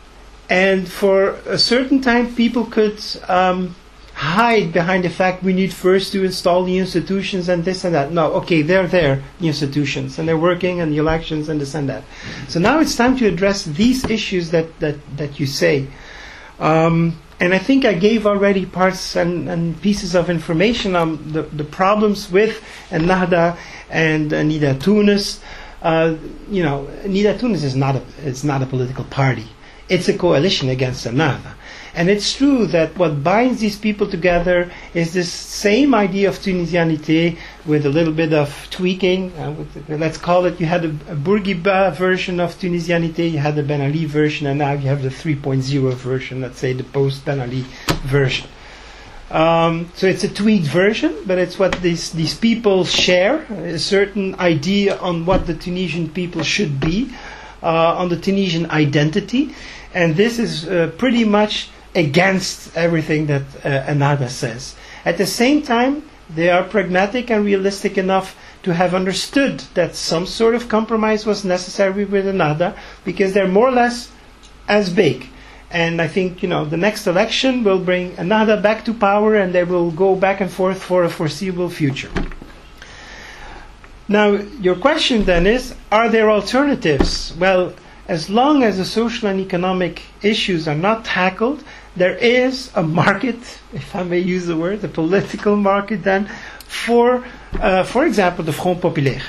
and for a certain time, people could um, hide behind the fact we need first to install the institutions and this and that. No, okay, they're there, the institutions, and they're working, and the elections, and this and that. So now it's time to address these issues that, that, that you say. Um, and I think I gave already parts and, and pieces of information on the, the problems with Nahda and Nidaa Tounes. Uh, you know, Nidaa Tounes is not a is not a political party. It's a coalition against Nahda. And it's true that what binds these people together is this same idea of Tunisianité with a little bit of tweaking. Uh, with, let's call it, you had a, a Bourguiba version of Tunisianité, you had the Ben Ali version, and now you have the 3.0 version, let's say the post Ben Ali version. Um, so it's a tweaked version, but it's what these, these people share a certain idea on what the Tunisian people should be, uh, on the Tunisian identity. And this is uh, pretty much against everything that uh, Ennahda says. At the same time, they are pragmatic and realistic enough to have understood that some sort of compromise was necessary with Ennahda because they're more or less as big. And I think you know the next election will bring Ennahda back to power, and they will go back and forth for a foreseeable future. Now, your question then is: Are there alternatives? Well, as long as the social and economic issues are not tackled, there is a market, if I may use the word, a political market then, for, uh, for example, the Front Populaire,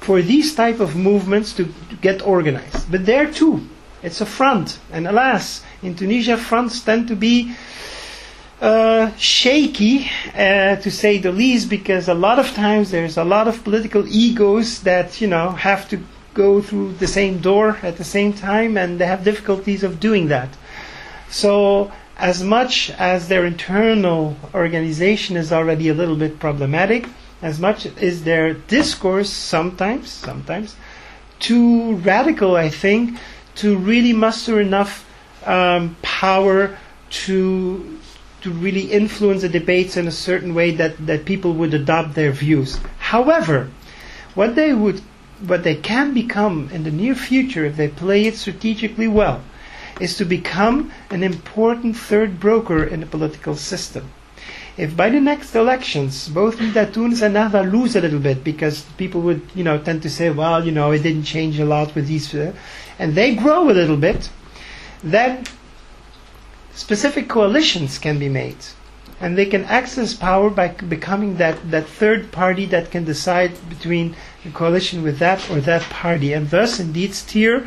for these type of movements to, to get organized. But there too, it's a front, and alas, in Tunisia, fronts tend to be uh, shaky, uh, to say the least, because a lot of times there's a lot of political egos that you know have to go through the same door at the same time, and they have difficulties of doing that. So, as much as their internal organization is already a little bit problematic, as much is their discourse sometimes, sometimes, too radical, I think, to really muster enough um, power to to really influence the debates in a certain way that, that people would adopt their views. However, what they would what they can become in the near future if they play it strategically well is to become an important third broker in the political system. If by the next elections both Nidaa Tounes and Nahda lose a little bit because people would you know tend to say well you know it didn't change a lot with these uh, and they grow a little bit then specific coalitions can be made. And they can access power by becoming that, that third party that can decide between a coalition with that or that party, and thus indeed steer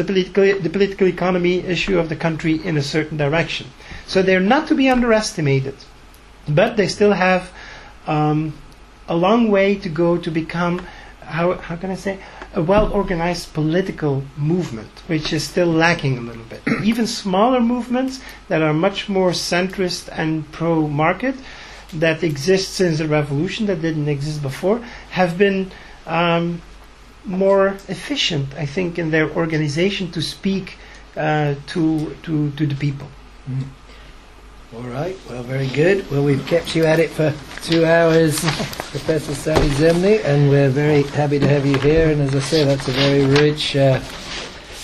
the political, the political economy issue of the country in a certain direction. So they're not to be underestimated, but they still have um, a long way to go to become, how, how can I say, a well organized political movement, which is still lacking a little bit. Even smaller movements that are much more centrist and pro market, that exist since the revolution, that didn't exist before, have been um, more efficient, I think, in their organization to speak uh, to, to, to the people. All right, well, very good. Well, we've kept you at it for two hours, Professor Sami Zemni, and we're very happy to have you here. And as I say, that's a very rich, uh,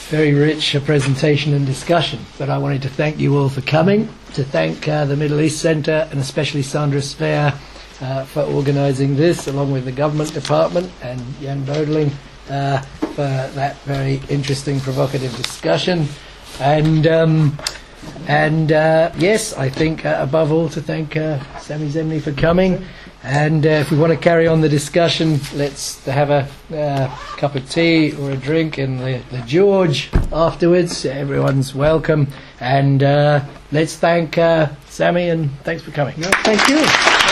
very rich uh, presentation and discussion. But I wanted to thank you all for coming, to thank uh, the Middle East Centre, and especially Sandra Speer uh, for organising this, along with the Government Department and Jan Bodling uh, for that very interesting, provocative discussion. And um, and uh, yes, I think uh, above all to thank uh, Sami Zemni for coming. And uh, if we want to carry on the discussion, let's have a cup of tea or a drink in the, the George afterwards. Everyone's welcome. And let's thank Sami and thanks for coming. Thank you.